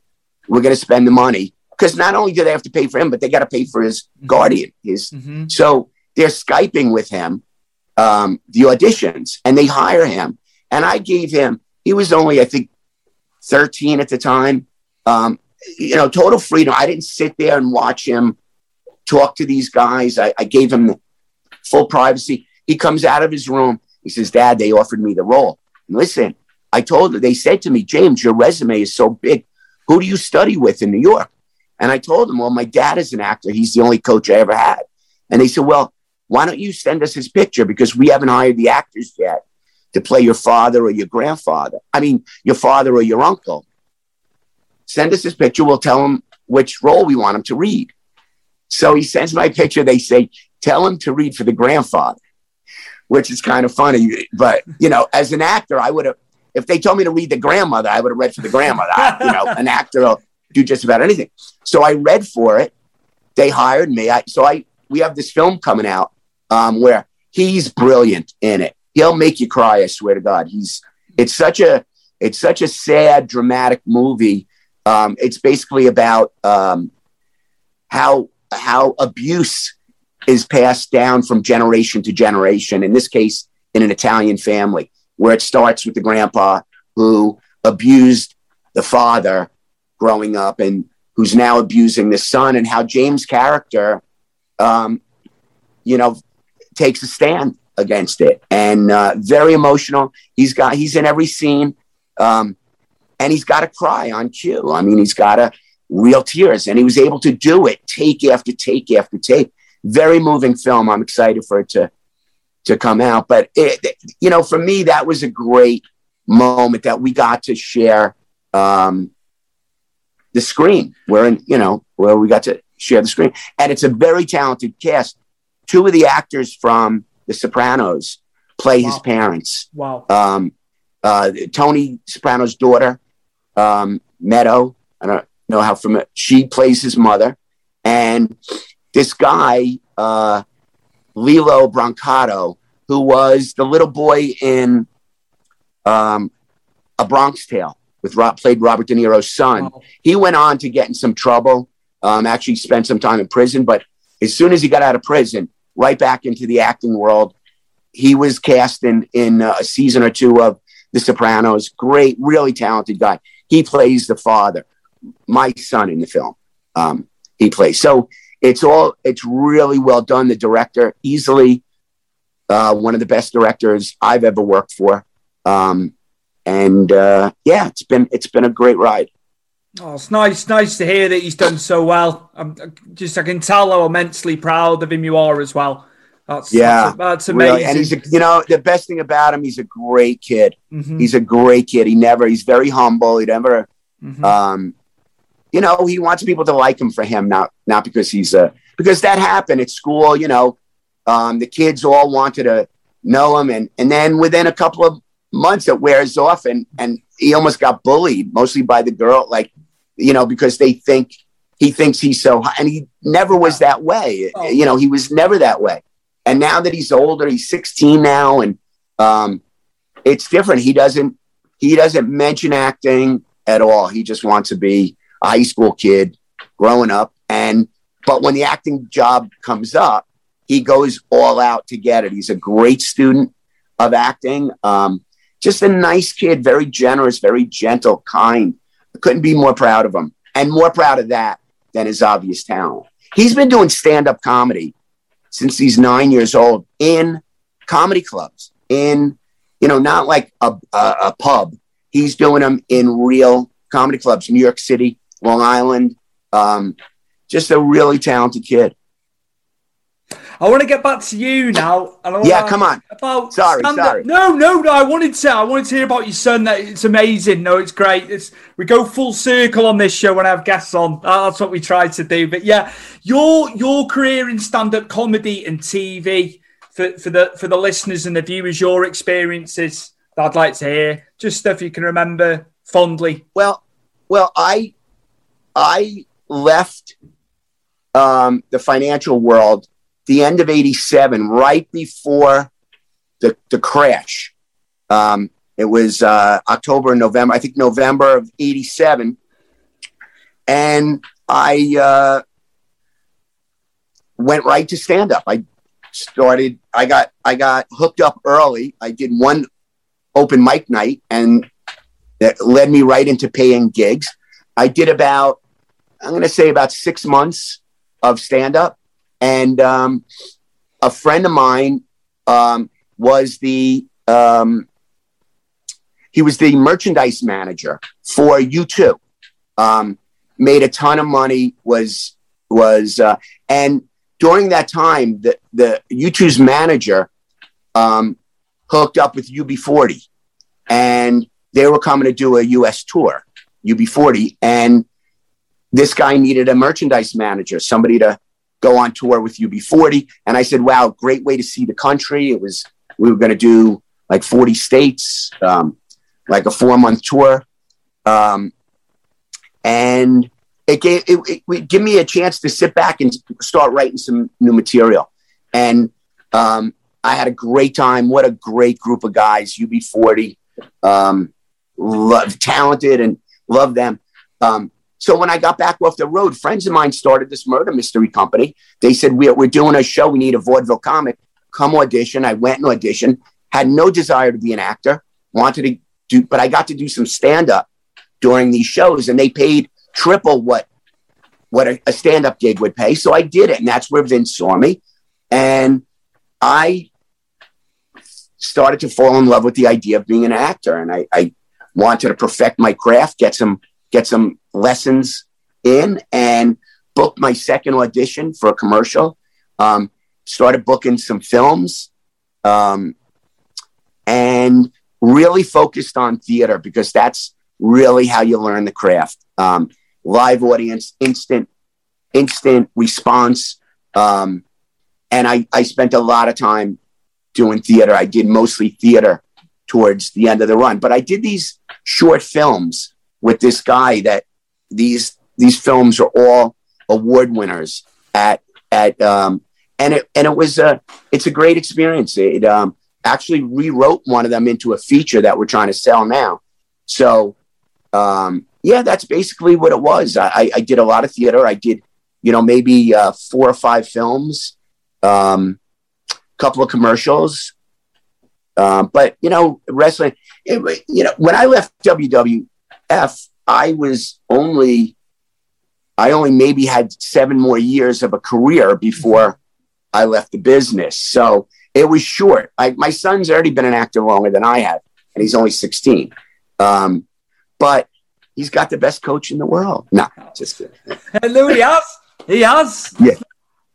E: we're going to spend the money because not only do they have to pay for him, but they got to pay for his mm-hmm. guardian. His mm-hmm. so they're skyping with him um, the auditions, and they hire him. And I gave him. He was only, I think, 13 at the time. Um, you know, total freedom. I didn't sit there and watch him talk to these guys. I, I gave him full privacy. He comes out of his room. He says, Dad, they offered me the role. And listen, I told them, they said to me, James, your resume is so big. Who do you study with in New York? And I told them, well, my dad is an actor. He's the only coach I ever had. And they said, well, why don't you send us his picture? Because we haven't hired the actors yet to play your father or your grandfather. I mean, your father or your uncle. Send us his picture. We'll tell him which role we want him to read. So he sends my picture. They say, tell him to read for the grandfather, which is kind of funny. But, you know, as an actor, I would have, if they told me to read the grandmother, I would have read for the grandmother. I, you know, an actor will do just about anything. So I read for it. They hired me. I, so I, we have this film coming out um, where he's brilliant in it he'll make you cry. I swear to God. He's it's such a it's such a sad, dramatic movie. Um, it's basically about um, how how abuse is passed down from generation to generation. In this case, in an Italian family, where it starts with the grandpa who abused the father growing up and who's now abusing the son, and how James' character, um, you know, takes a stand against it, and uh, very emotional. He's got he's in every scene, um, and he's got to cry on cue. I mean, he's got to real tears, and he was able to do it take after take after take. Very moving film. I'm excited for it to to come out. But it, you know, for me, that was a great moment that we got to share um, the screen. Where in you know where we got to share the screen, and it's a very talented cast. Two of the actors from the Sopranos play wow. his parents.
F: Wow.
E: Um, uh, Tony Soprano's daughter, um, Meadow, I don't know how from she plays his mother. And this guy, uh, Lillo Brancato, who was the little boy in um, A Bronx Tale with Rob, played Robert De Niro's son. He went on to get in some trouble. Um, actually, spent some time in prison, but as soon as he got out of prison, right back into the acting world. He was cast in in uh, a season or two of The Sopranos. Great, really talented guy. He plays the father, my son in the film. Um, he plays so it's all it's really well done. The director easily uh, one of the best directors I've ever worked for. Um, and uh, yeah, it's been it's been a great ride.
F: Oh, it's nice, nice to hear that he's done so well. I'm just, I can tell how immensely proud of him you are as well. That's
E: yeah,
F: that's, that's amazing. Really.
E: And he's, a, you know, the best thing about him, he's a great kid. Mm-hmm. He's a great kid. He never, he's very humble. He never, mm-hmm. um, you know, he wants people to like him for him, not not because he's a because that happened at school. You know, um, the kids all wanted to know him, and and then within a couple of months, it wears off, and and he almost got bullied, mostly by the girl, like you know, because they think he thinks he's so high, and he never was that way.
F: Oh.
E: You know, he was never that way. And now that he's older, he's 16 now, and um, it's different. He doesn't he doesn't mention acting at all. He just wants to be high school kid growing up. And but when the acting job comes up, he goes all out to get it. He's a great student of acting. Um, just a nice kid, very generous, very gentle, kind. I couldn't be more proud of him, and more proud of that than his obvious talent. He's been doing stand-up comedy since he's nine years old in comedy clubs, in you know, not like a, a, a pub. He's doing them in real comedy clubs, New York City, Long Island. Um, just a really talented kid.
F: I want to get back to you now. And I wanna
E: Yeah, come on.
F: About
E: Sorry,
F: stand-up-
E: sorry.
F: No, no, no. I wanted to. I wanted to hear about your son. That it's amazing. No, it's great. It's we go full circle on this show when I have guests on. That's what we try to do. But yeah, your your career in stand-up comedy and TV for, for the for the listeners and the viewers, your experiences that I'd like to hear. Just stuff you can remember fondly.
E: Well, well, I I left um, the financial world the end of '87, right before the the crash. Um, it was uh, October and November, I think November of '87, and I uh, went right to stand up. I started. I got I got hooked up early. I did one open mic night, and that led me right into paying gigs. I did about, I'm going to say about six months of stand up. And um, a friend of mine um, was the, um, he was the merchandise manager for U2. Um, made a ton of money, was, was, uh, and during that time, the, the U2's manager um, hooked up with UB40 and they were coming to do a US tour, UB40, and this guy needed a merchandise manager, somebody to go on tour with UB40. And I said, wow, great way to see the country. It was, we were going to do like 40 states, um, like a four month tour. Um, and it gave, it, it, it gave me a chance to sit back and start writing some new material. And um, I had a great time. What a great group of guys, UB40 um, love, talented and love them. Um, so when I got back off the road, friends of mine started this murder mystery company. They said, we're, we're doing a show. We need a vaudeville comic. Come audition. I went and auditioned. Had no desire to be an actor. Wanted to do, but I got to do some stand up during these shows, and they paid triple what what a, a stand up gig would pay. So I did it, and that's where Vince saw me, and I started to fall in love with the idea of being an actor, and I, I wanted to perfect my craft, get some get some lessons in, and booked my second audition for a commercial. Um, started booking some films, um, and really focused on theater because that's really how you learn the craft. Um, live audience, instant, instant response. Um, and I, I spent a lot of time doing theater. I did mostly theater towards the end of the run, but I did these short films with this guy that these these films are all award winners at at um, and it and it was a it's a great experience. It um, actually rewrote one of them into a feature that we're trying to sell now. So um, yeah, that's basically what it was. I, I, did a lot of theater. I did you know maybe uh, four or five films, um, couple of commercials. Um, but you know, wrestling. It, you know, when I left WWF, I was only, I only maybe had seven more years of a career before I left the business. So it was short. I, my son's already been an actor longer than I have, and he's only sixteen. Um, but he's got the best coach in the world. No, just kidding.
F: Hello, he has. He has.
E: Yeah.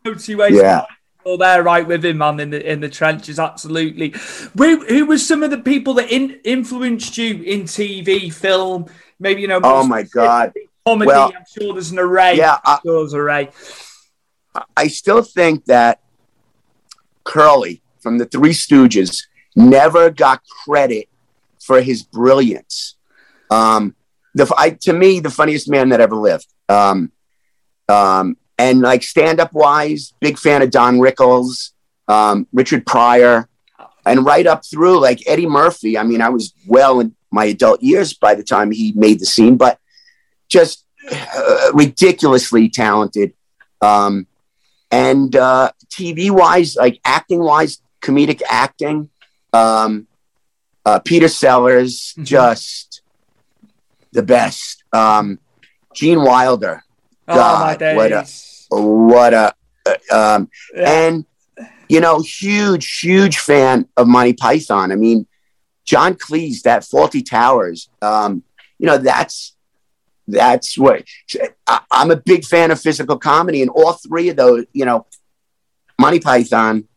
F: No two ways.
E: Yeah.
F: All there, right with him, man, in the in the trenches. Absolutely. Who, who was some of the people that in, influenced you in TV, film? Maybe you know.
E: Oh my God.
F: Comedy.
E: Well,
F: I'm sure there's an array.
E: yeah, I-
F: I'm sure there's an array.
E: I still think that Curly from the Three Stooges never got credit for his brilliance. Um, the I, to me the funniest man that ever lived. Um, um, and like stand up wise, big fan of Don Rickles, um, Richard Pryor, and right up through like Eddie Murphy. I mean, I was well in my adult years by the time he made the scene, but just uh, ridiculously talented. Um, and uh, TV wise, like acting wise, comedic acting, um, uh, Peter Sellers, mm-hmm. just the best. Um, Gene Wilder,
F: oh, God,
E: what a what a uh, um, yeah. and you know, huge, huge fan of Monty Python. I mean, John Cleese, that Fawlty Towers, um, you know, that's that's what I, am a big fan of physical comedy, and all three of those, you know, Monty Python,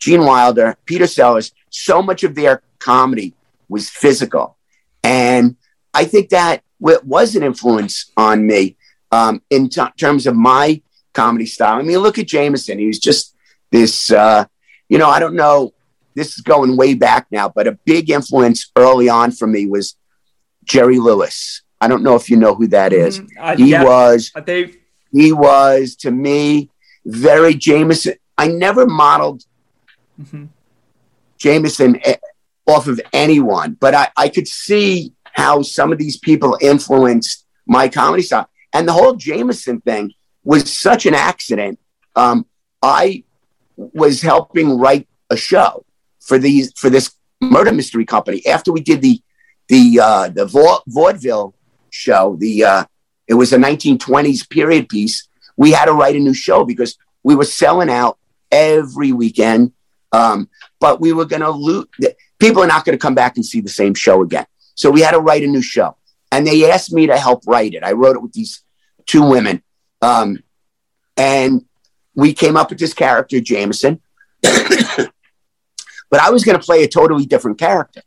E: Gene Wilder, Peter Sellers, so much of their comedy was physical, and I think that was an influence on me um, in t- terms of my comedy style. I mean, look at Jameson; he was just this, uh, you know, I don't know. This is going way back now, but a big influence early on for me was Jerry Lewis. I don't know if you know who that is. Mm, uh, he yeah, was. He was to me very Jameson. I never modeled mm-hmm. Jameson eh, off of anyone, but I, I could see how some of these people influenced my comedy style. And the whole Jameson thing was such an accident. Um, I was helping write a show for these for this murder mystery company after we did the the uh, the vaudeville show. The uh, it was a 1920s period piece. We had to write a new show because we were selling out every weekend. Um, but we were going to lose. People are not going to come back and see the same show again. So we had to write a new show, and they asked me to help write it. I wrote it with these two women, um, and we came up with this character, Jameson. But I was going to play a totally different character.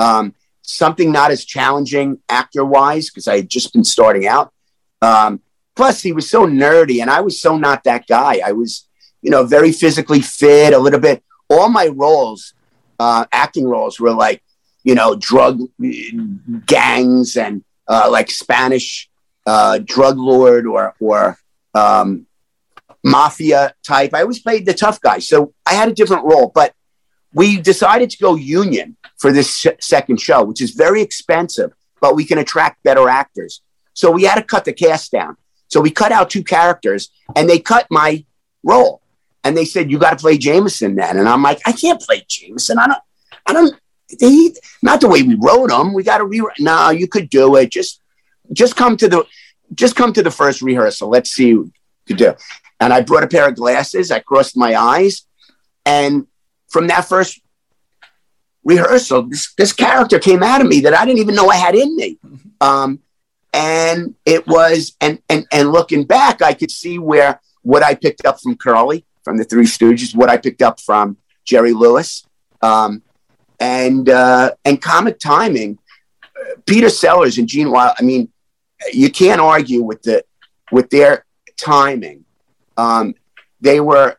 E: Um, something not as challenging actor wise because I had just been starting out. Um, plus, he was so nerdy, and I was so not that guy. I was, you know, very physically fit, a little bit. All my roles, uh, acting roles, were like, you know, drug gangs and uh, like Spanish uh, drug lord or or um, mafia type. I always played the tough guy, so I had a different role, but we decided to go union for this sh- second show, which is very expensive, but we can attract better actors. So we had to cut the cast down. So we cut out two characters and they cut my role. And they said, You got to play Jameson then. And I'm like, I can't play Jameson. I don't, I don't, he, not the way we wrote him. We got to rewrite. No, you could do it. Just, just come to the, just come to the first rehearsal. Let's see what you could do. And I brought a pair of glasses. I crossed my eyes. And from that first rehearsal, this, this character came out of me that I didn't even know I had in me. Um, and it was, and, and, and looking back, I could see where what I picked up from Curly, from the Three Stooges, what I picked up from Jerry Lewis, um, and, uh, and comic timing. Peter Sellers and Gene Wild, I mean, you can't argue with the, with their timing. Um, they were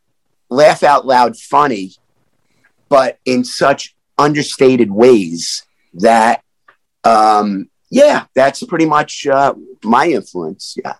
E: laugh out loud funny but in such understated ways that, um, yeah, that's pretty much uh, my influence. Yeah.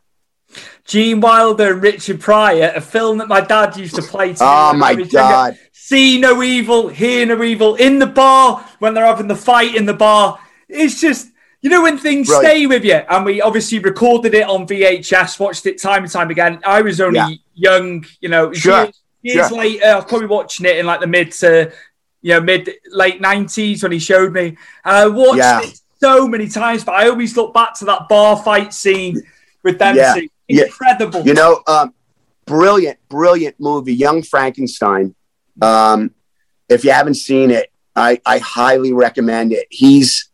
F: Gene Wilder and Richard Pryor, a film that my dad used to play to.
E: Oh my god!
F: See no evil, hear no evil. In the bar when they're having the fight in the bar, it's just you know when things Brilliant. stay with you. And we obviously recorded it on VHS, watched it time and time again. I was only yeah. young, you know.
E: Sure.
F: Years, sure. later, I was probably watching it in like the mid to you know mid late nineties when he showed me. And I watched yeah. it so many times, but I always look back to that bar fight scene with Dempsey. Yeah. Incredible.
E: You know, um, brilliant, brilliant movie, Young Frankenstein. Um, if you haven't seen it, I, I highly recommend it. He's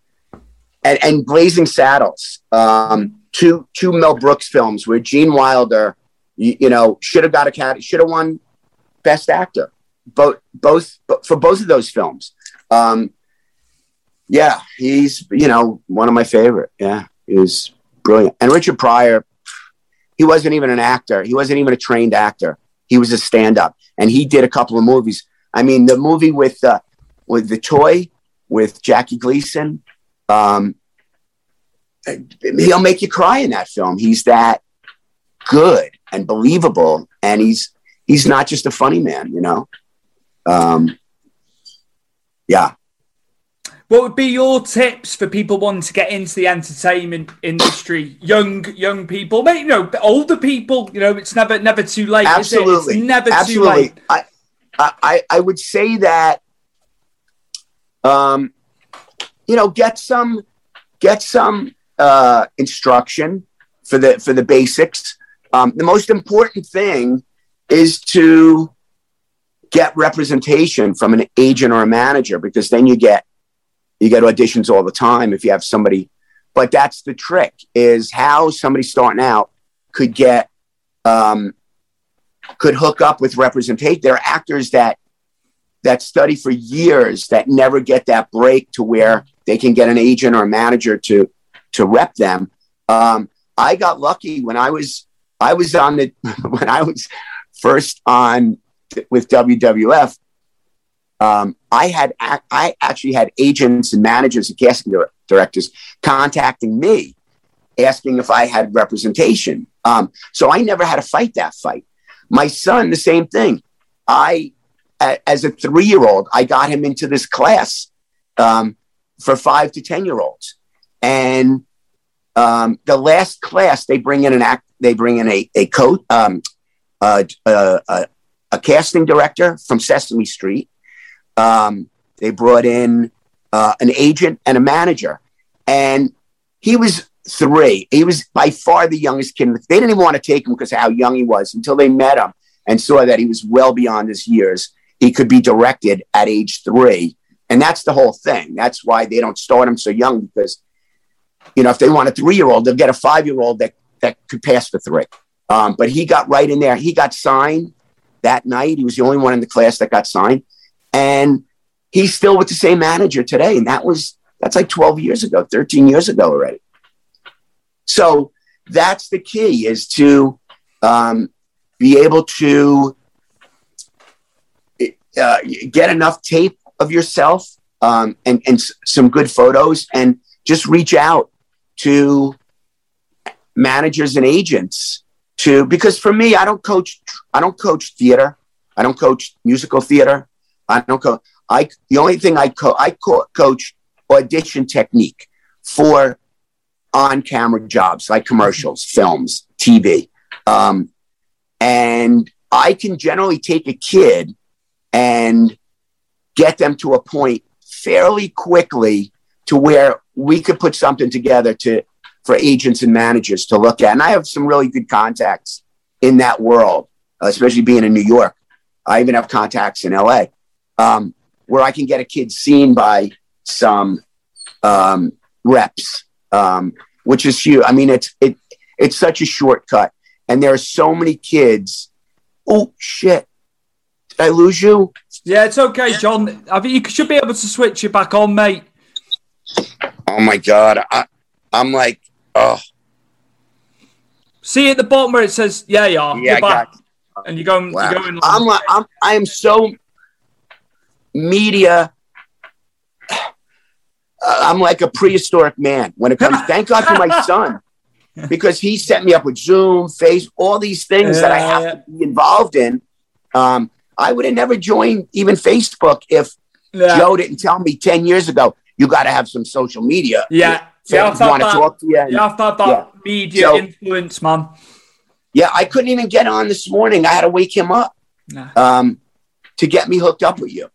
E: and, and Blazing Saddles, um, two two Mel Brooks films where Gene Wilder, you, you know, should have got a cat, should have won Best Actor, both both for both of those films. Um, yeah, he's you know one of my favorite. Yeah, he was brilliant. And Richard Pryor, he wasn't even an actor. He wasn't even a trained actor. He was a stand-up, and he did a couple of movies. I mean, the movie with uh, with the toy with Jackie Gleason. Um, he'll make you cry in that film. He's that good and believable, and he's he's not just a funny man, you know. Um, yeah.
F: What would be your tips for people wanting to get into the entertainment industry? Young young people, maybe you know, older people. You know, it's never never too late.
E: Absolutely,
F: it? never
E: Absolutely.
F: too late.
E: I, I I would say that, um, you know, get some get some uh, instruction for the for the basics. Um, the most important thing is to get representation from an agent or a manager because then you get you get auditions all the time if you have somebody. But that's the trick is how somebody starting out could get um, could hook up with representation there are actors that that study for years that never get that break to where they can get an agent or a manager to to rep them. Um, i got lucky when i was i was on the <laughs> when i was first on with WWF, um, I had I actually had agents and managers and casting directors contacting me, asking if I had representation. Um, so I never had to fight that fight. My son, the same thing. I, as a three-year-old, I got him into this class um, for five to ten year olds, and um, the last class they bring in an act. They bring in a a coach, um, a, a, a casting director from Sesame Street. Um, they brought in uh, an agent and a manager, and he was three. He was by far the youngest kid. They didn't even want to take him because how young he was until they met him and saw that he was well beyond his years. He could be directed at age three, and that's the whole thing. That's why they don't start him so young because, you know, if they want a three-year-old, they'll get a five-year-old that that could pass for three. Um, but he got right in there. He got signed that night. He was the only one in the class that got signed. And he's still with the same manager today. And that was, that's like 12 years ago, 13 years ago already. So that's the key is to um, be able to uh, get enough tape of yourself um, and, and some good photos and just reach out to managers and agents to because for me i don't coach i don't coach theater. I don't coach musical theater. I don't coach i the only thing i coach i co- coach audition technique for on camera jobs like commercials films tv um, and i can generally take a kid and get them to a point fairly quickly to where we could put something together to for agents and managers to look at. And I have some really good contacts in that world, especially being in New York. I even have contacts in LA um, where I can get a kid seen by some um, reps, um, which is huge. I mean, it's it it's such a shortcut, and there are so many kids. Oh shit! Did I lose you?
F: Yeah, it's okay, John. I think you should be able to switch it back on, mate.
E: Oh my god, I, I'm like Oh.
F: See at the bottom where it says, "Yeah, you are." Yeah, back. And you're going. Wow. You're going
E: I'm like, I'm. I am so media. I'm like a prehistoric man when it comes. <laughs> thank God for my son, because he set me up with Zoom, Face, all these things that I have yeah. to be involved in. Um, I would have never joined even Facebook if yeah. Joe didn't tell me ten years ago you got to have some social media.
F: Yeah, you have to have that, to you. You have to have that yeah. media so, influence, man.
E: Yeah, I couldn't even get on this morning. I had to wake him up nah. um, to get me hooked up with you.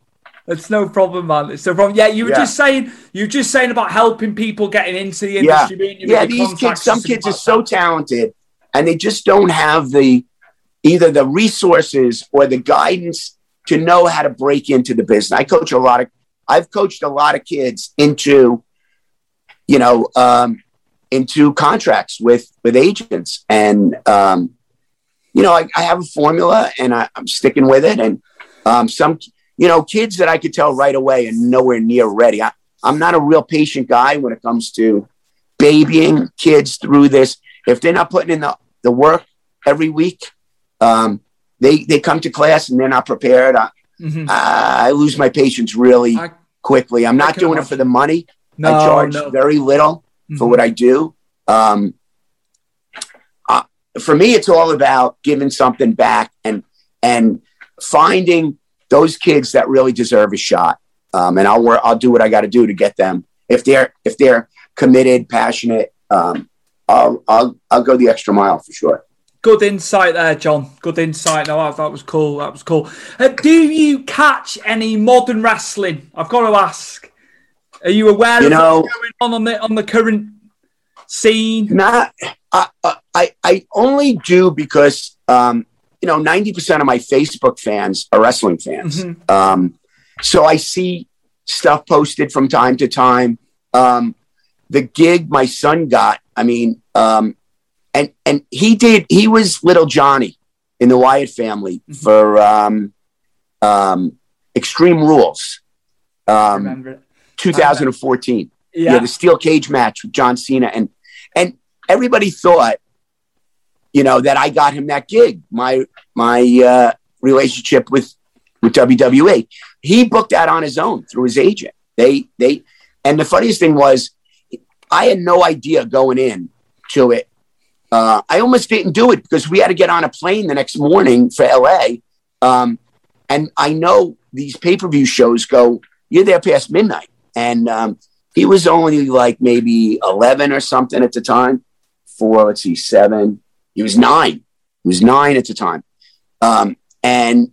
F: It's no problem, man. It's no problem. Yeah, you were yeah. just saying you were just saying about helping people getting into the industry.
E: Yeah, yeah these kids, some kids are so talented and they just don't have the either the resources or the guidance to know how to break into the business. I coach a lot of I've coached a lot of kids into you know, um, into contracts with with agents, and um, you know, I, I, have a formula, and I, am sticking with it. And um, some, you know, kids that I could tell right away and nowhere near ready. I, I'm not a real patient guy when it comes to babying kids through this. If they're not putting in the, the work every week, um, they they come to class and they're not prepared. I, mm-hmm. I lose my patience really I, quickly. I'm not doing it for the money. No, I charge no. very little mm-hmm. for what I do. Um, uh, for me, it's all about giving something back and and finding those kids that really deserve a shot. Um, and I'll work, I'll do what I got to do to get them if they're if they're committed, passionate. Um, I'll I'll I'll go the extra mile for sure.
F: Good insight there, John. Good insight. No, that, that was cool. That was cool. Uh, do you catch any modern wrestling? I've got to ask. Are you aware
E: You
F: of
E: know-
F: what's going on on the on the current scene?
E: Not I I I only do because um, you know ninety percent of my Facebook fans are wrestling fans.
F: Mhm.
E: Um, so I see stuff posted from time to time. Um, the gig my son got, I mean, um, and and he did. He was little Johnny in the Wyatt family for um, um, Extreme Rules, um,
F: Remember it?
E: 2014
F: Yeah.
E: yeah, the steel cage match with John Cena, and and everybody thought, you know, that I got him that gig. My my uh, relationship with with WWE, he booked that on his own through his agent. They they, and the funniest thing was, I had no idea going in to it. Uh, I almost didn't do it because we had to get on a plane the next morning for LA, um, and I know these pay per view shows go. You're there past midnight, and um, he was only like maybe 11 or something at the time. Four, let's see seven. He was nine. He was nine at the time. Um, and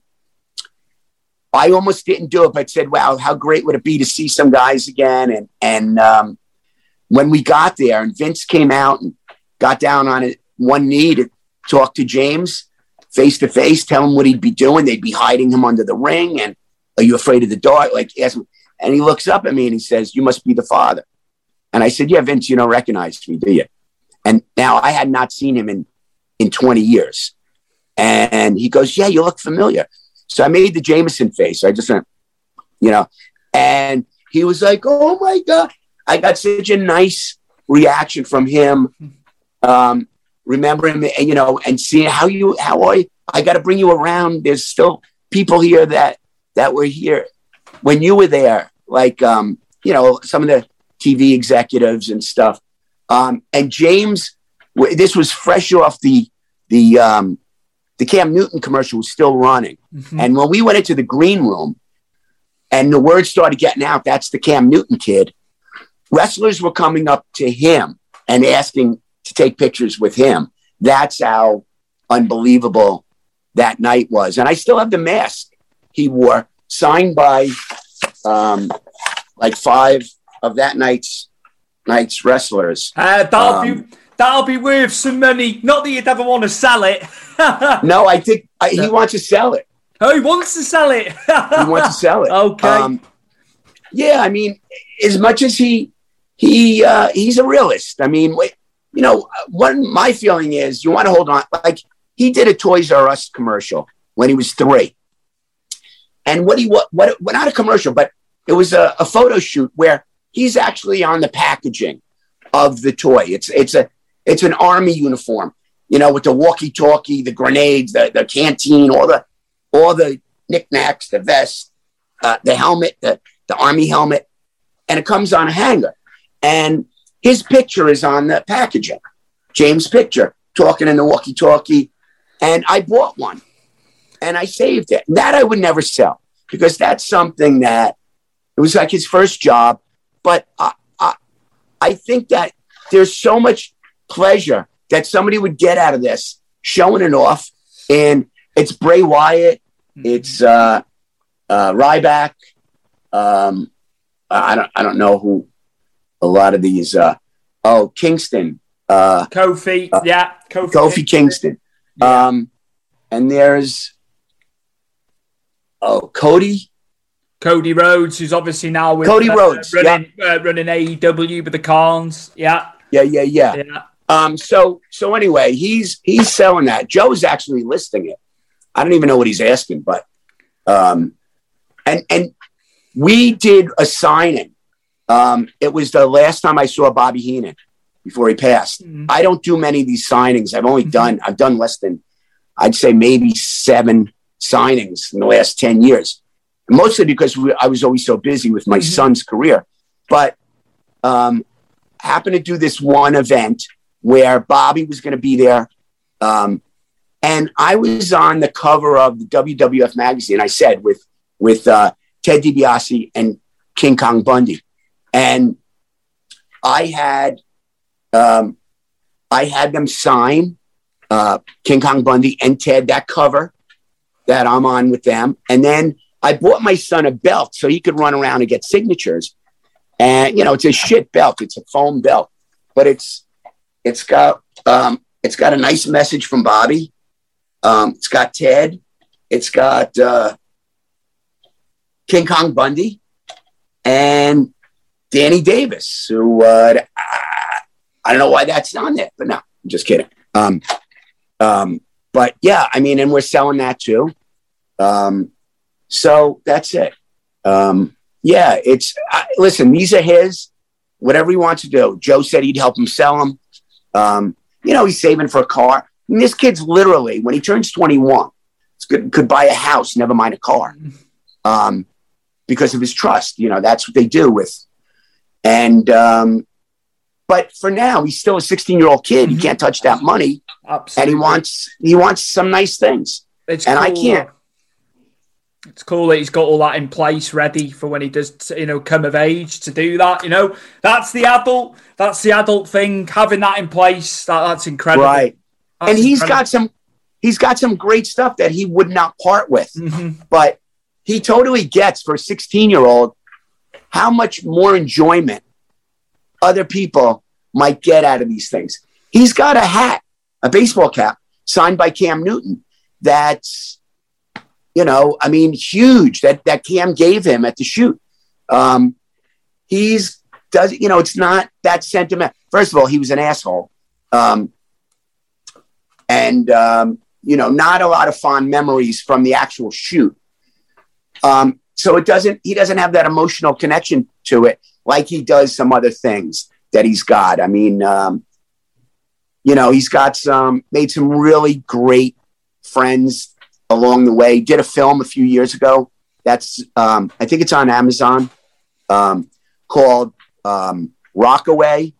E: i almost didn't do it but said wow how great would it be to see some guys again? And and um, when we got there and vince came out and got down on it one knee to talk to james face to face tell him what he'd be doing they'd be hiding him under the ring and are you afraid of the dark? Like ask him and he looks up at me and he says, You must be the father. And I said, Yeah, Vince, you don't recognize me, do you? And now I had not seen him in, in 20 years. And he goes, Yeah, you look familiar. So I made the Jameson face. I just went, you know, and he was like, Oh my God. I got such a nice reaction from him. Um, remembering, and, you know, and seeing how you, how I, I got to bring you around. There's still people here that, that were here when you were there, like um, you know, some of the TV executives and stuff. Um, and James, this was fresh off the the um, the Cam Newton commercial was still running, and when we went into the green room, and the word started getting out, that's the Cam Newton kid. Wrestlers were coming up to him and asking to take pictures with him. That's how unbelievable that night was, and I still have the mask he wore, signed by um, like five of that night's night's wrestlers.
F: Uh, that'll
E: Um,
F: be that'll be worth some money. Not that you'd ever want to sell it. <laughs>
E: No, I think I, he wants to sell it.
F: oh, he wants to sell it.
E: He wants to sell it. <laughs>
F: Okay.
E: Um, yeah, I mean, as much as he he uh, he's a realist. I mean, you know, one my feeling is you want to hold on. Like he did a Toys R Us commercial when he was three, and what he what what, not a commercial, but it was a, a photo shoot where he's actually on the packaging of the toy. It's it's a it's an army uniform, you know, with the walkie-talkie, the grenades, the, the canteen, all the all the knickknacks, the vest, uh, the helmet, the, the army helmet, and it comes on a hanger. And his picture is on the packaging, James' picture, talking in the walkie-talkie. And I bought one and I saved it. That I would never sell because that's something that it was like his first job. But I, I, I think that there's so much pleasure that somebody would get out of this showing it off. And it's Bray Wyatt, it's uh, uh, Ryback. Um, I don't, I don't know who a lot of these. Uh, oh, Kingston, uh,
F: Kofi, yeah, Kofi.
E: Kofi Kingston. Um, and there's oh Cody.
F: Cody Rhodes, who's obviously now with
E: Cody
F: uh,
E: Rhodes,
F: running, uh, running AEW with the Khans. Yeah,
E: Yeah, yeah, yeah.
F: yeah.
E: Um, so so anyway, he's he's selling that. Joe's actually listing it. I don't even know what he's asking, but um, and and we did a signing. Um, it was the last time I saw Bobby Heenan before he passed. I don't do many of these signings. I've only done I've done less than I'd say maybe seven signings in the last ten years, mostly because we, I was always so busy with my son's career. But um, happened to do this one event where Bobby was going to be there. Um, and I was on the cover of the WWF magazine. I said with with uh, Ted DiBiase and King Kong Bundy, and I had um, I had them sign uh, King Kong Bundy and Ted that cover that I'm on with them, and then I bought my son a belt so he could run around and get signatures. And you know, it's a shit belt. It's a foam belt, but it's it's got um, it's got a nice message from Bobby. Um, it's got Ted. It's got uh, King Kong Bundy and Danny Davis, who uh, I don't know why that's on there, but no, I'm just kidding. Um, um, but yeah, I mean, and we're selling that too. Um, so that's it. Um, yeah, it's I, listen. These are his. Whatever he wants to do. Joe said he'd help him sell them. Um, you know, he's saving for a car. I mean, this kid's literally when he turns 21, good, could buy a house, never mind a car, um, because of his trust. You know, that's what they do with. And um, but for now, he's still a 16 year old kid. He can't touch that money,
F: Absolutely.
E: and he wants he wants some nice things.
F: It's
E: and I
F: cool
E: can't.
F: that- It's cool that he's got all that in place, ready for when he does, you know, come of age to do that. You know, that's the adult. That's the adult thing. Having that in place, that, that's incredible.
E: Right.
F: That's
E: and he's
F: incredible.
E: got some he's got some great stuff that he would not part with.
F: Mm-hmm.
E: But he totally gets for a 16 year old how much more enjoyment other people might get out of these things. He's got a hat, a baseball cap signed by Cam Newton that's you know, I mean, huge that that Cam gave him at the shoot. Um, he's does you know, it's not that sentiment. First of all, he was an asshole. Um, and um, you know, not a lot of fond memories from the actual shoot. Um, so it doesn't. He doesn't have that emotional connection to it like he does some other things that he's got. I mean, um, you know, he's got some made some really great friends along the way. Did a film a few years ago. That's um, I think it's on Amazon um, called um, Rockaway.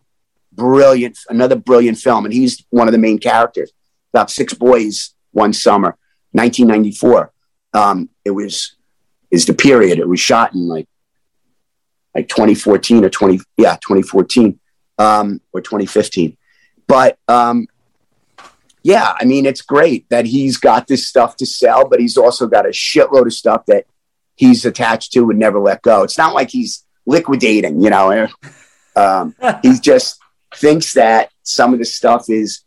E: Brilliant, another brilliant film, and he's one of the main characters. About six boys one summer, 1994. Um, it was is the period. It was shot in like like 2014 or 20 yeah 2014 um, or 2015. But um, yeah, I mean it's great that he's got this stuff to sell, but he's also got a shitload of stuff that he's attached to and never let go. It's not like he's liquidating, you know. Um, he <laughs> just thinks that some of the stuff is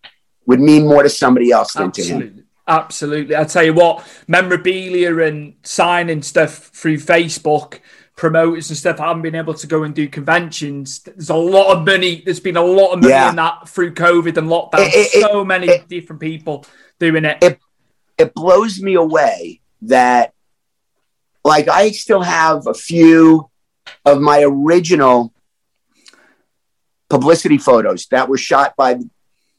E: would mean more to somebody else than to him.
F: Absolutely. Absolutely. I tell you what, memorabilia and signing stuff through Facebook, promoters and stuff I haven't been able to go and do conventions. There's a lot of money. There's been a lot of money
E: Yeah.
F: in that through COVID and lockdown.
E: It- it-
F: so many
E: it-
F: different people doing it.
E: it it blows me away that like I still have a few of my original publicity photos that were shot by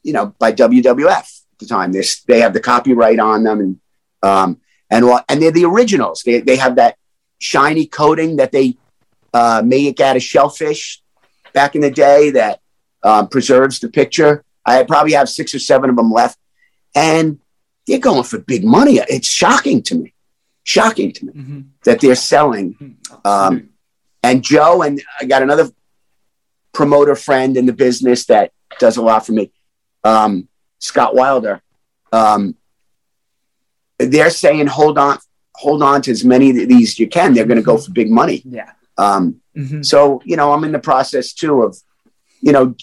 E: you know by WWF at the time. This they have the copyright on them and um and what and they're the originals. They they have that shiny coating that they uh, make out of shellfish back in the day that um, preserves the picture. I probably have six or seven of them left, and they're going for big money. It's shocking to me, shocking to me
F: Mhm.
E: that they're selling. Um, and Joe and I got another promoter friend in the business that does a lot for me, um, Scott Wilder. Um, they're saying hold on, hold on to as many of these as you can. They're going to go for big money.
F: yeah.
E: Um,
F: Mhm.
E: so, you know, I'm in the process too of, you know,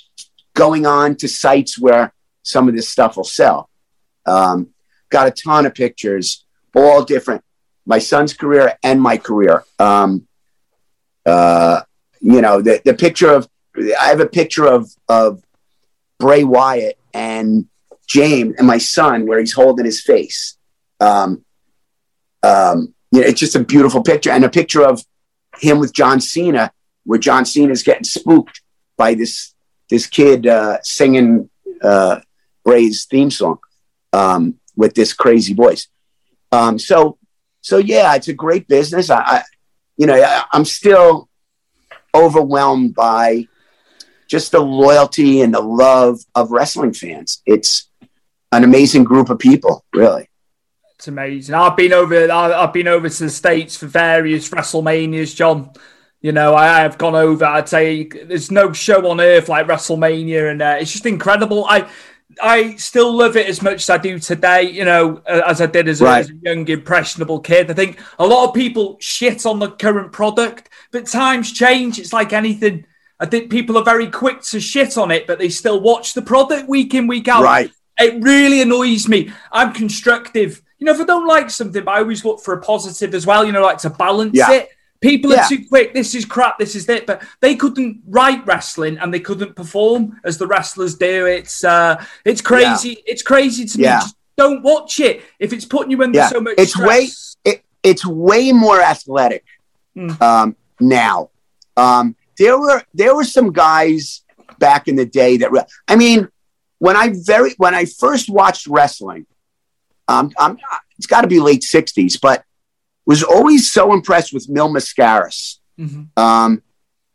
E: going on to sites where some of this stuff will sell. Um, got a ton of pictures, all different. My son's career and my career. Um, uh, you know, the, the picture of, I have a picture of, of Bray Wyatt and James and my son where he's holding his face. Um, um, you know, it's just a beautiful picture and a picture of him with John Cena, where John Cena is getting spooked by this this kid uh, singing uh, Bray's theme song um, with this crazy voice. Um, so, so yeah, it's a great business. I, I you know, I, I'm still overwhelmed by just the loyalty and the love of wrestling fans. It's an amazing group of people, really.
F: It's amazing. I've been over. I've been over to the states for various WrestleManias, John. You know, I have gone over. I'd say there's no show on earth like WrestleMania, and uh, it's just incredible. I I still love it as much as I do today. You know, uh, as I did as, right. a, as a young impressionable kid. I think a lot of people shit on the current product, but times change. It's like anything. I think people are very quick to shit on it, but they still watch the product week in, week out.
E: Right.
F: It really annoys me. I'm constructive. You know, if I don't like something, I always look for a positive as well, you know, like to balance yeah. it. People are yeah. too quick. This is crap. This is it. But they couldn't write wrestling and they couldn't perform as the wrestlers do. It's uh, it's crazy. Yeah. It's crazy to me. Just don't watch it if it's putting you under so much.
E: It's
F: stress.
E: way it, it's way more athletic mm. um, now. Um, there were there were some guys back in the day that I mean, when I very when I first watched wrestling, um, I'm, it's got to be late '60s, but was always so impressed with Mil Máscaras, mm-hmm. um,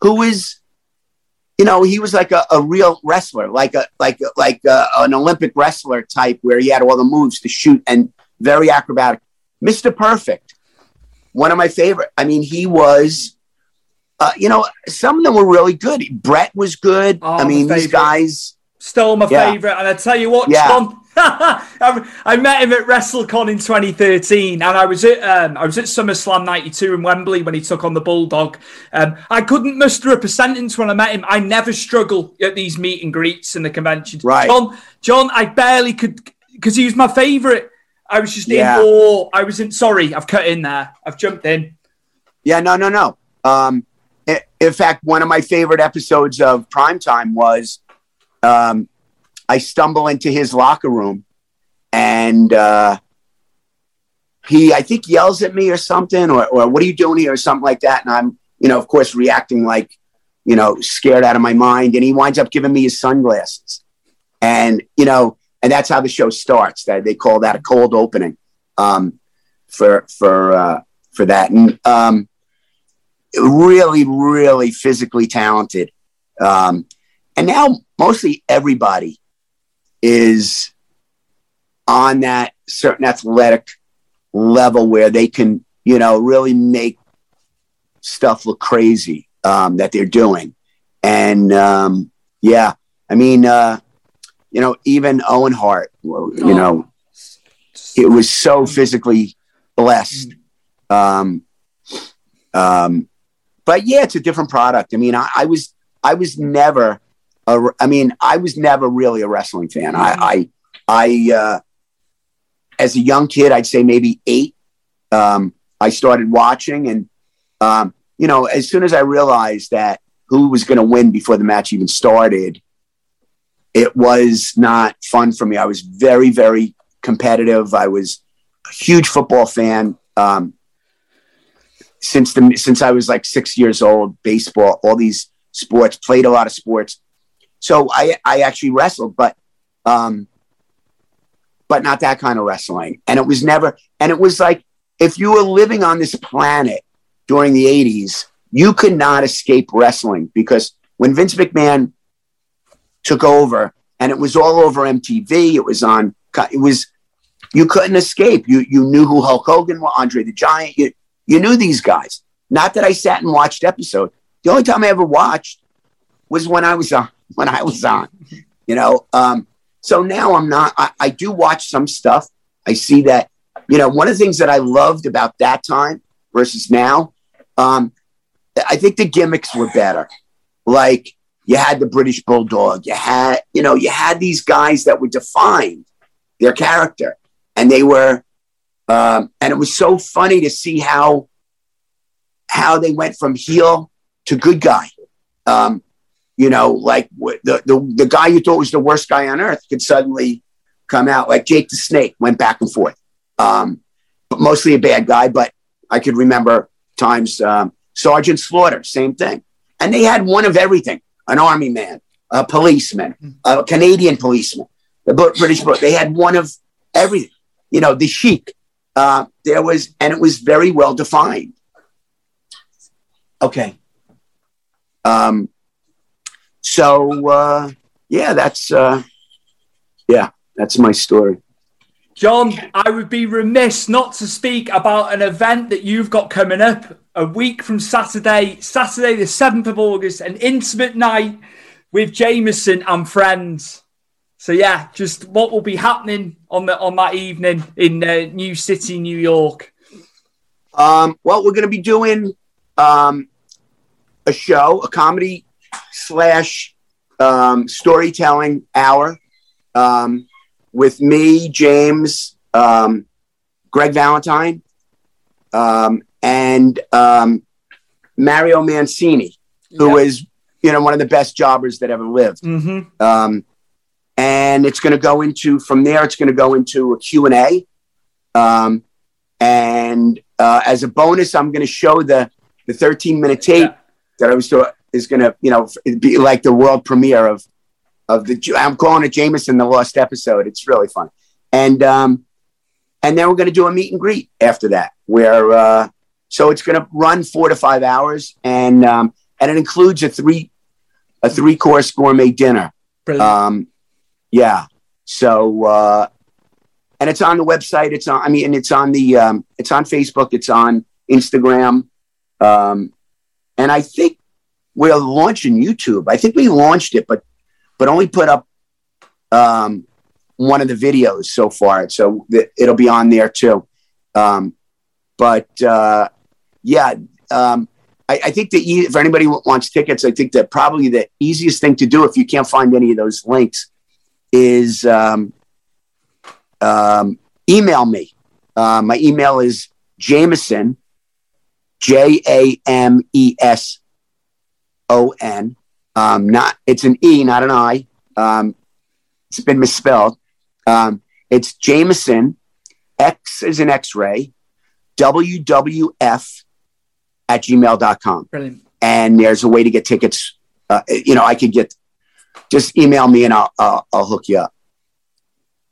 E: who is, you know, he was like a, a real wrestler, like a like a, like a, an Olympic wrestler type, where he had all the moves to shoot and very acrobatic. Mister Perfect, one of my favorite. I mean, he was. Uh, you know, some of them were really good. Bret was good. Oh, I mean, these guys.
F: Still my yeah. favorite. And I tell you what, yeah. John, <laughs> I met him at WrestleCon in 2013, and I was at um, I was at SummerSlam '92 in Wembley when he took on the Bulldog. Um, I couldn't muster up a sentence when I met him. I never struggle at these meet and greets and the conventions.
E: Right,
F: John. John, I barely could because he was my favorite. I was just yeah. in awe. I was in. Sorry, I've cut in there. I've jumped in.
E: Yeah, no, no, no. Um, in fact, one of my favorite episodes of Primetime was um, I stumble into his locker room and uh, he, I think, yells at me or something, or, or what are you doing here, or something like that. And I'm, you know, of course, reacting like, you know, scared out of my mind. And he winds up giving me his sunglasses. And, you know, and that's how the show starts. That they call that a cold opening um, for for uh, for that. And um, really, really physically talented. Um, and now mostly everybody is on that certain athletic level where they can, you know, really make stuff look crazy um, that they're doing. And um, yeah, I mean, uh, you know, even Owen Hart, you oh. know, it was so physically blessed. Um, um, but yeah, it's a different product. I mean, I, I was, I was never a, I mean, I was never really a wrestling fan. I, I, I uh, as a young kid, I'd say maybe eight, um, I started watching, and um, you know, as soon as I realized that who was going to win before the match even started, it was not fun for me. I was very, very competitive. I was a huge football fan. Um, since the since I was like six years old, baseball, all these sports, played a lot of sports. So I I actually wrestled, but um, but not that kind of wrestling. And it was never. And it was like if you were living on this planet during the '80s, you could not escape wrestling because when Vince McMahon took over, and it was all over MTV. It was on. It was you couldn't escape. You you knew who Hulk Hogan was, Andre the Giant. You you knew these guys. Not that I sat and watched episode. The only time I ever watched was when I was on when I was on, you know. Um, so now I'm not, I, I do watch some stuff. I see that, you know, one of the things that I loved about that time versus now, um, I think the gimmicks were better. Like you had the British Bulldog, you had, you know, you had these guys that were defined their character and they were, um, and it was so funny to see how, how they went from heel to good guy. Um, you know, like the, the, the guy you thought was the worst guy on earth could suddenly come out like Jake the Snake went back and forth. Um, but mostly a bad guy, but I could remember times um, Sergeant Slaughter, same thing. And they had one of everything an army man, a policeman, a Canadian policeman, the British, they had one of everything. You know, the Sheik. Uh, there was, and it was very well defined. Okay. Um, so uh, yeah, that's uh, yeah, that's my story.
F: John, I would be remiss not to speak about an event that you've got coming up a week from Saturday, Saturday the 7th of August, an intimate night with Jameson and friends. So yeah, just what will be happening on the on that evening in uh, New City, New York.
E: Um, well, we're going to be doing um, a show, a comedy slash um, storytelling hour um, with me, James, um, Greg Valentine, um, and um, Mario Mancini, who
F: Yeah.
E: is you know one of the best jobbers that ever lived.
F: Mm-hmm.
E: Um, and it's going to go into from there. It's going to go into a Q and A. Um, and uh, as a bonus, I'm going to show the the 13 minute tape that I was doing is going to you know be like the world premiere of of the I'm calling it Jameson the Lost Episode. It's really fun. And um, and then we're going to do a meet and greet after that, where uh, so it's going to run four to five hours, and um, and it includes a three a three course gourmet dinner.
F: Brilliant.
E: Um, yeah. So, uh, and it's on the website. It's on, I mean, and it's on the, um, it's on Facebook. It's on Instagram. Um, and I think we're launching YouTube. I think we launched it, but, but only put up, um, one of the videos so far. So th- it'll be on there too. Um, but, uh, yeah, um, I, I think that e- if anybody wants tickets, I think that probably the easiest thing to do if you can't find any of those links is um, um, email me. Uh, my email is Jameson, J A M E S O N. Um, not it's an E, not an I. Um, it's been misspelled. Um, it's Jameson. X is an X-ray. WWF at gmail.com.
F: Brilliant.
E: And there's a way to get tickets. Uh, you know, I could get, just email me and I'll, I'll, I'll hook you up.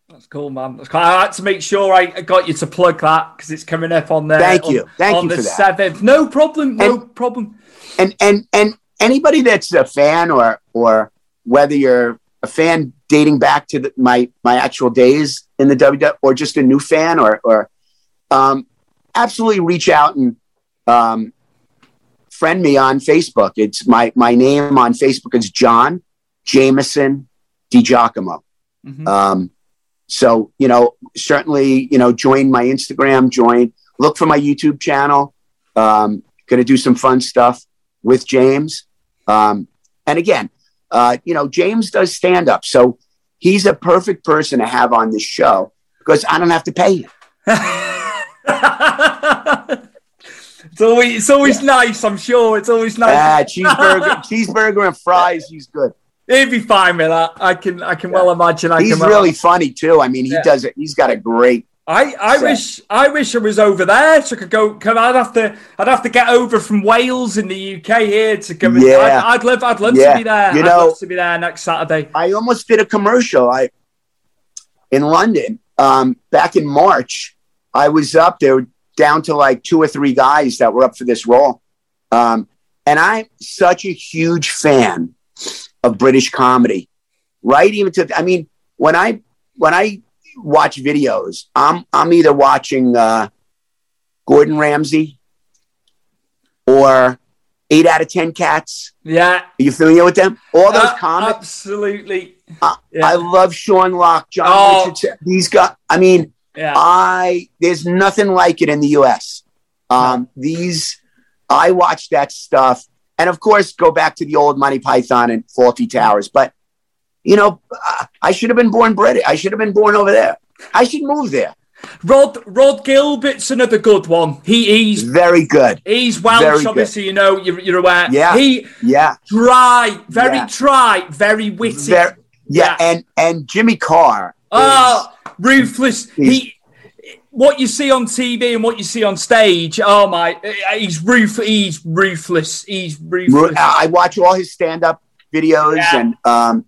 F: That's cool, man. That's cool. I had to make sure I got you to plug that because it's coming up on there.
E: Thank you.
F: on-
E: Thank
F: on
E: you
F: the
E: for that.
F: seventh. No problem. No problem.
E: And, and, and anybody that's a fan or, or whether you're a fan dating back to the, my, my actual days in the WW or just a new fan or, or, um, absolutely reach out and, um, friend me on Facebook. It's my, my name on Facebook is John Jameson DiGiacomo.
F: Mhm.
E: Um, so, you know, certainly, you know, join my Instagram, join, look for my YouTube channel. Um, going to do some fun stuff with James. Um, and again, uh, you know, James does stand up. So he's a perfect person to have on this show because I don't have to pay him. <laughs>
F: It's always it's always nice. I'm sure it's always nice.
E: Ah, cheeseburger, <laughs> cheeseburger and fries. He's good.
F: He'd be fine with that. I can I can well imagine. I
E: He's
F: can well-
E: really funny too. I mean, he
F: Yeah.
E: does it. He's got a great.
F: I, I
E: So-
F: wish I wish I was over there so I could go. Come, I'd have to I'd have to get over from Wales in the UK here to come. and-
E: Yeah.
F: I'd, I'd love I'd love
E: Yeah.
F: to be there.
E: You
F: I'd
E: know-
F: love to be there next Saturday.
E: I almost did a commercial. I in London um, back in March. I was up there down to like two or three guys that were up for this role, um, and I'm such a huge fan of British comedy. Right, even to I mean, when I when I watch videos, I'm I'm either watching uh, Gordon Ramsay or Eight Out of Ten Cats.
F: Yeah,
E: Are you familiar with them? All those
F: Uh,
E: comics.
F: Absolutely.
E: I,
F: Yeah.
E: I love Sean Lock, Jon
F: Oh.
E: Richardson. These guys. I mean,
F: Yeah.
E: I there's nothing like it in the U.S. Um, These, I watch that stuff, and of course, go back to the old Monty Python and Fawlty Towers. But you know, I- should have been born British. I should have been born over there. I should move there.
F: Rhod Rhod Gilbert's another good one. He he's
E: Very good.
F: he's Welsh,
E: Very good.
F: obviously. You know, you're, you're aware.
E: Yeah.
F: He
E: Yeah.
F: dry, very
E: Yeah.
F: dry, very witty.
E: Very, yeah,
F: Yeah.
E: and and Jimmy Carr.
F: Oh, ruthless. He, what you see on TV and what you see on stage. Oh my, he's roof. He's ruthless. He's ruthless.
E: I watch all his stand-up videos
F: Yeah.
E: and um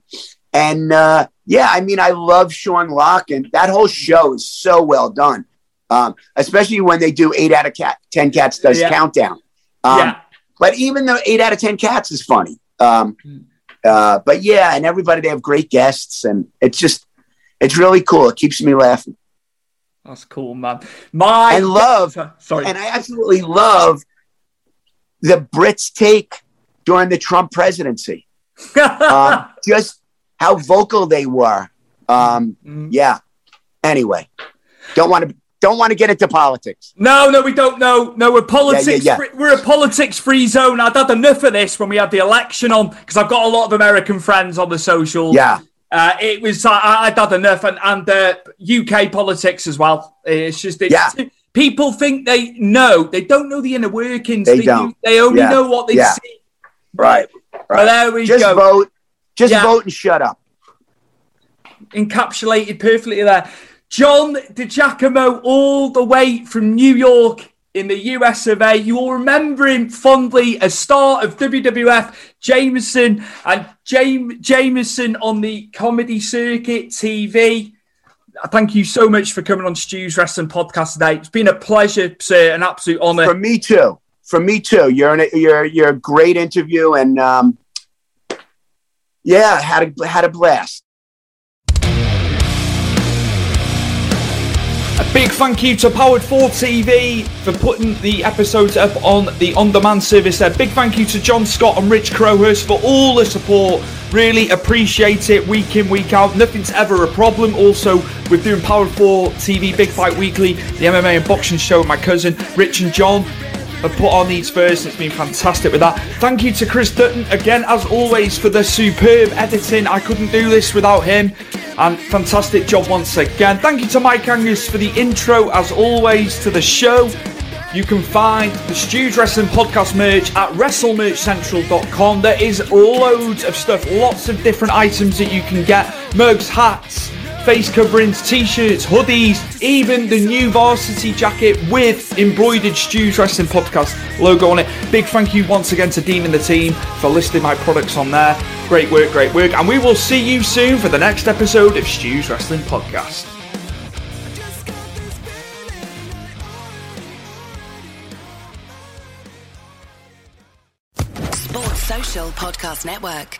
E: and uh yeah, I mean I love Sean Lock and that whole show is so well done. Um, especially when they do eight out of cat ten cats does
F: Yeah.
E: countdown. Um
F: yeah,
E: but even though eight out of ten cats is funny. Um uh, but yeah, and everybody they have great guests, and it's just it's really cool. It keeps me laughing.
F: That's cool, man. My
E: and love,
F: sorry,
E: and I absolutely love the Brits' take during the Trump presidency. <laughs> um, just how vocal they were. Um,
F: Mm.
E: yeah. Anyway, don't want to don't want to get into politics.
F: No, no, we don't know. No, we're politics.
E: yeah.
F: Free, we're a politics free zone. I'd had enough of this when we had the election on because I've got a lot of American friends on the social.
E: Yeah.
F: Uh, it was I, I'd had enough, and and uh, UK politics as well. It's just it's,
E: Yeah.
F: people think they know, they don't know the inner workings.
E: They don't.
F: They only
E: Yeah.
F: know what they
E: Yeah.
F: see.
E: Right.
F: But there we
E: Just
F: go.
E: vote. Just
F: Yeah.
E: vote and shut up.
F: encapsulated perfectly there. John DiGiacomo, all the way from New York in the US of A. You will remember him fondly as star of WWF, Jameson, and Jame- Jameson on the comedy circuit TV. Thank you so much for coming on Stu's Wrestling Podcast today. It's been a pleasure, sir, an absolute honor.
E: For me too. For me too. You're an, you're you're a great interview, and um, yeah, had a had a blast.
D: A big thank you to Powered 4 TV for putting the episodes up on the on demand service there. Big thank you to John Scott and Rich Crowhurst for all the support. Really appreciate it week in, week out. Nothing's ever a problem. Also, with doing Powered 4 TV Big Fight Weekly, the MMA and boxing show with my cousin Rich and John have put on these first. It's been fantastic with that. Thank you to Chris Dutton again, as always, for the superb editing. I couldn't do this without him. And fantastic job once again. Thank you to Mike Angus for the intro, as always, to the show. You can find the Stu's Wrestling Podcast merch at WrestleMerchCentral.com. There is loads of stuff, lots of different items that you can get mugs, hats, face coverings, t-shirts, hoodies, even the new varsity jacket with embroidered Stu's Wrestling Podcast logo on it. Big thank you once again to Dean and the team for listing my products on there. Great work, great work. And we will see you soon for the next episode of Stu's Wrestling Podcast.
G: Sports Social Podcast Network.